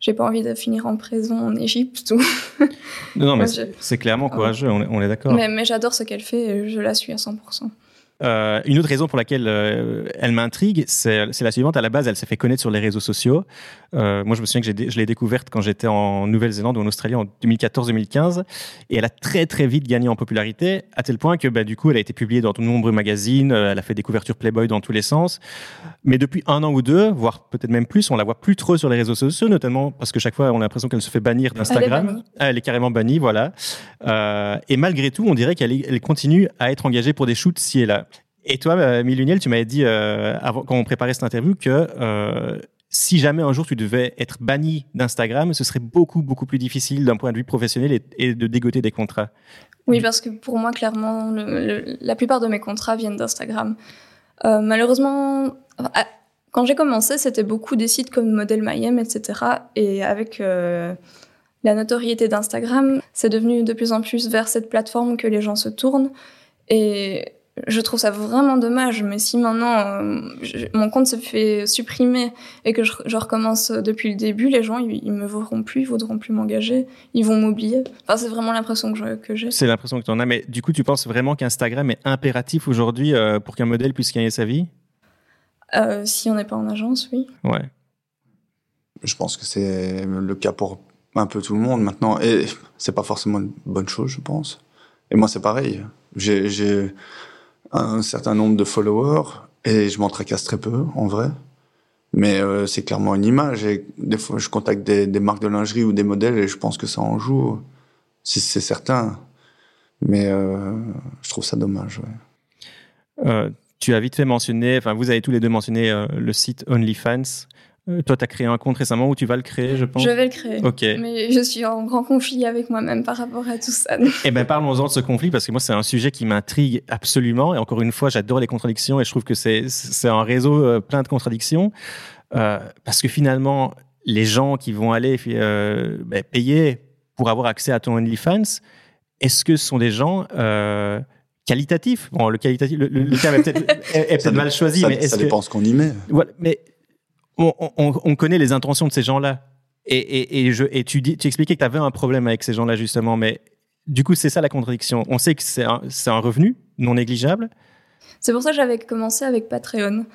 j'ai pas envie de finir en prison en Égypte. Ou... non, non, mais c'est clairement courageux, on est, d'accord. Mais, mais j'adore ce qu'elle fait et je la suis à 100%. Euh, une autre raison pour laquelle euh, elle m'intrigue, c'est la suivante. À la base, elle s'est fait connaître sur les réseaux sociaux. Euh, moi, je me souviens que je l'ai découverte quand j'étais en Nouvelle-Zélande ou en Australie en 2014-2015. Et elle a très, très vite gagné en popularité, à tel point que, bah, du coup, elle a été publiée dans de nombreux magazines. Euh, elle a fait des couvertures Playboy dans tous les sens. Mais depuis un an ou deux, voire peut-être même plus, on la voit plus trop sur les réseaux sociaux, notamment parce que chaque fois, on a l'impression qu'elle se fait bannir d'Instagram. Elle, ah, elle, est carrément bannie, voilà. Euh, et malgré tout, on dirait qu'elle elle continue à être engagée pour des shoots ci et là. Et toi, Miluniel, tu m'avais dit euh, avant, quand on préparait cette interview que euh, si jamais un jour tu devais être banni d'Instagram, ce serait beaucoup, beaucoup plus difficile d'un point de vue professionnel et, de dégoter des contrats. Oui, parce que pour moi, clairement, la plupart de mes contrats viennent d'Instagram. malheureusement, quand j'ai commencé, c'était beaucoup des sites comme Model Mayhem, etc. Et avec la notoriété d'Instagram, c'est devenu de plus en plus vers cette plateforme que les gens se tournent. Et je trouve ça vraiment dommage, mais si maintenant euh, mon compte se fait supprimer et que je, recommence depuis le début, les gens ils, me verront plus, ils voudront plus m'engager, ils vont m'oublier. Enfin, c'est vraiment l'impression que j'ai. C'est l'impression que tu en as, mais du coup, tu penses vraiment qu'Instagram est impératif aujourd'hui euh, pour qu'un modèle puisse gagner sa vie? Euh, Si on n'est pas en agence, oui. Ouais. Je pense que c'est le cas pour un peu tout le monde maintenant, et c'est pas forcément une bonne chose, je pense. Et moi, c'est pareil. J'ai un certain nombre de followers et je m'en tracasse très peu en vrai. Mais euh, c'est clairement une image et des fois je contacte des, des, marques de lingerie ou des modèles et je pense que ça en joue, c'est certain. Mais euh, je trouve ça dommage. Euh, tu as vite fait mentionner, enfin vous avez tous les deux mentionné le site OnlyFans. Euh, toi, tu as créé un compte récemment ou tu vas le créer, je pense Je vais le créer. Ok. Mais je suis en grand conflit avec moi-même par rapport à tout ça. Eh bien, parlons-en de ce conflit parce que moi, c'est un sujet qui m'intrigue absolument. Et encore une fois, j'adore les contradictions et je trouve que c'est un réseau euh, plein de contradictions. Euh, parce que finalement, les gens qui vont aller euh, ben, payer pour avoir accès à ton OnlyFans, est-ce que ce sont des gens euh, qualitatifs? Bon, le qualitatif, le, terme est peut-être mal choisi, mais est-ce ça dépend ce qu'on y met. Voilà, mais on, connaît les intentions de ces gens-là. Et, tu, expliquais que tu avais un problème avec ces gens-là, justement. Mais du coup, c'est ça la contradiction. On sait que c'est un, revenu non négligeable. C'est pour ça que j'avais commencé avec Patreon.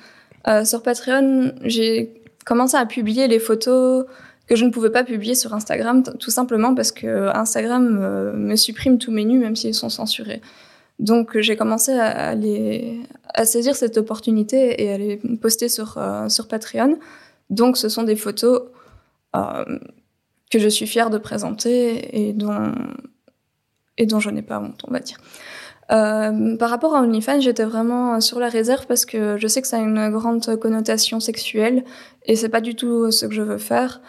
Euh, sur Patreon, j'ai commencé à publier les photos que je ne pouvais pas publier sur Instagram, tout simplement parce que Instagram euh, me supprime tous mes nus, même s'ils sont censurés. Donc j'ai commencé à, les, à saisir cette opportunité et à les poster sur, euh, sur Patreon. Donc ce sont des photos euh, que je suis fière de présenter et dont, et dont je n'ai pas honte, on va dire. Euh, par rapport à OnlyFans, j'étais vraiment sur la réserve parce que je sais que ça a une grande connotation sexuelle et c'est pas du tout ce que je veux faire.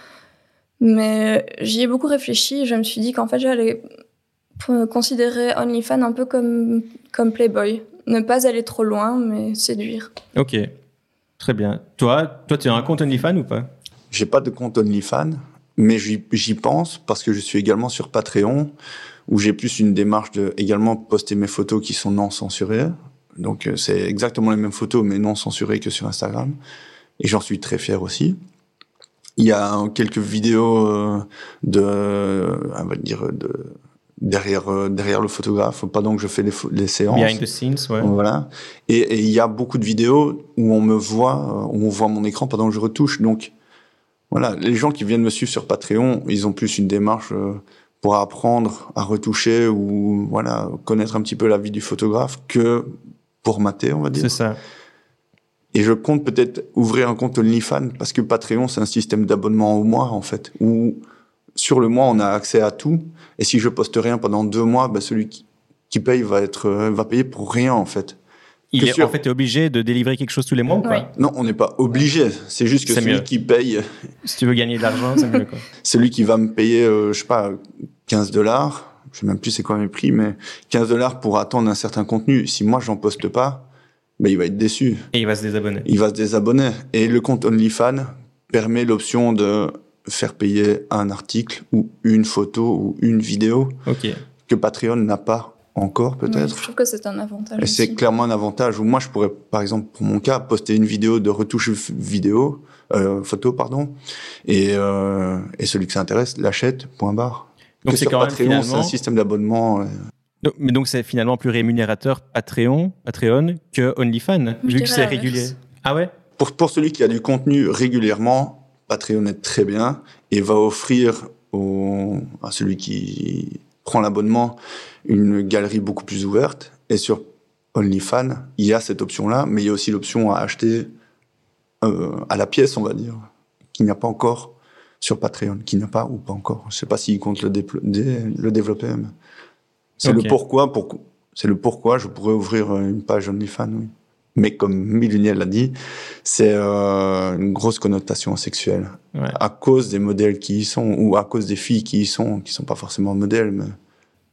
Mais j'y ai beaucoup réfléchi et je me suis dit qu'en fait j'allais considérer OnlyFans un peu comme, comme Playboy. Ne pas aller trop loin, mais séduire. Ok, très bien. Toi, toi tu as un compte OnlyFans ou pas? J'ai pas de compte OnlyFans, mais j'y pense parce que je suis également sur Patreon, où j'ai plus une démarche de également poster mes photos qui sont non censurées. Donc euh, c'est exactement les mêmes photos, mais non censurées que sur Instagram. Et j'en suis très fier aussi. Il y a quelques vidéos euh, de, on va dire, de derrière euh, derrière le photographe pendant que je fais les, les séances. Behind the scenes, ouais. Voilà. Et il y a beaucoup de vidéos où on me voit, où on voit mon écran pendant que je retouche. Donc voilà, les gens qui viennent me suivre sur Patreon, ils ont plus une démarche pour apprendre à retoucher ou voilà connaître un petit peu la vie du photographe que pour mater, on va dire. C'est ça. Et je compte peut-être ouvrir un compte OnlyFans parce que Patreon, c'est un système d'abonnement au mois, en fait, où sur le mois, on a accès à tout. Et si je poste rien pendant deux mois, ben celui qui, qui paye va être, euh, va payer pour rien, en fait. Il est, en fait, es obligé de délivrer quelque chose tous les mois ou quoi Non, on n'est pas obligé. C'est juste que celui qui paye. Si tu veux gagner de l'argent, c'est mieux quoi. celui qui va me payer, euh, je sais pas, 15 dollars. Je sais même plus c'est quoi mes prix, mais 15 dollars pour attendre un certain contenu. Si moi j'en poste pas, ben il va être déçu. Et il va se désabonner. Il va se désabonner. Et le compte OnlyFans permet l'option de faire payer un article ou une photo ou une vidéo que Patreon n'a pas encore peut-être. je trouve que c'est un avantage. Et c'est clairement un avantage où moi je pourrais, par exemple, pour mon cas, poster une vidéo de retouche vidéo, euh, photo, pardon, et, euh, et celui que ça intéresse l'achète, point barre. Donc Que c'est sur quand même Patreon, c'est un finalement. système d'abonnement. euh, Donc- mais donc c'est finalement plus rémunérateur Patreon, Patreon que OnlyFans, vu que c'est régulier. Ah ouais? Pour, pour celui qui a du contenu régulièrement, Patreon est très bien et va offrir au, à celui qui prend l'abonnement une galerie beaucoup plus ouverte. Et sur OnlyFans, il y a cette option-là, mais il y a aussi l'option à acheter euh, à la pièce, on va dire, qu'il n'y a pas encore sur Patreon, qu'il n'y a pas ou pas encore. Je sais pas s'il compte le, dé- le développer. C'est le pourquoi, pour, c'est le pourquoi je pourrais ouvrir une page OnlyFans, oui. Mais comme Miluniel l'a dit, c'est euh, une grosse connotation sexuelle. Ouais. À cause des modèles qui y sont, ou à cause des filles qui y sont, qui sont pas forcément modèles, mais...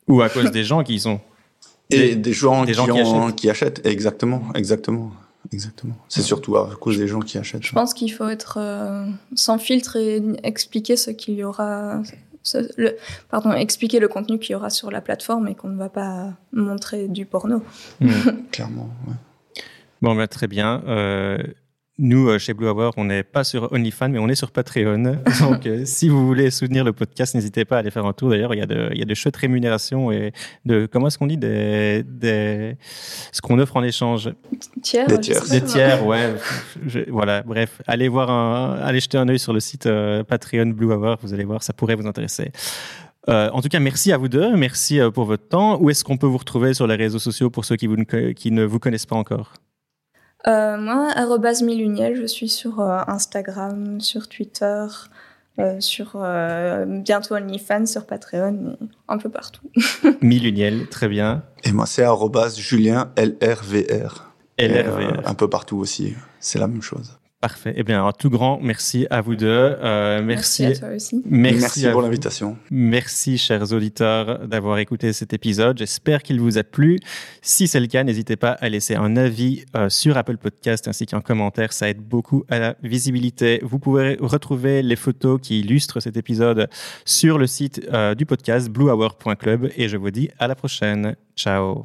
Ou à cause des gens qui y sont. Et des, gens, des qui, gens qui en- achètent. qui achètent. Exactement, exactement, exactement. C'est surtout à cause des gens qui achètent. Je pense qu'il faut être euh, sans filtre et expliquer ce qu'il y aura. ce- le, pardon, expliquer le contenu qu'il y aura sur la plateforme et qu'on ne va pas montrer du porno. Clairement, ouais. Bon, bah, très bien. Euh, nous, euh, chez Blue Hour, on n'est pas sur OnlyFans, mais on est sur Patreon. Donc, euh, si vous voulez soutenir le podcast, n'hésitez pas à aller faire un tour. D'ailleurs, il y a de, il y a de chouettes rémunérations et de, comment est-ce qu'on dit, des, des, ce qu'on offre en échange. Tiers, Des tiers. Des tiers, ouais. Je- voilà, bref. Allez voir un, allez jeter un œil sur le site euh, Patreon Blue Hour. Vous allez voir, ça pourrait vous intéresser. Euh, en tout cas, merci à vous deux. Merci pour votre temps. Où est-ce qu'on peut vous retrouver sur les réseaux sociaux pour ceux qui, vous ne, qui ne vous connaissent pas encore? Euh, moi, arrobase miluniel, je suis sur euh, Instagram, sur Twitter, euh, sur euh, bientôt OnlyFans, sur Patreon, un peu partout. Miluniel, très bien. Et moi, c'est arrobase Julien LRVR. Et, LRVR. euh, un peu partout aussi. C'est la même chose. Parfait. Eh bien, un tout grand merci à vous deux. Euh, merci. à toi aussi. Merci, Merci à pour l'invitation. Merci, chers auditeurs, d'avoir écouté cet épisode. J'espère qu'il vous a plu. Si c'est le cas, n'hésitez pas à laisser un avis euh, sur Apple Podcast ainsi qu'un commentaire. Ça aide beaucoup à la visibilité. Vous pouvez retrouver les photos qui illustrent cet épisode sur le site euh, du podcast bluehour.club et je vous dis à la prochaine. Ciao.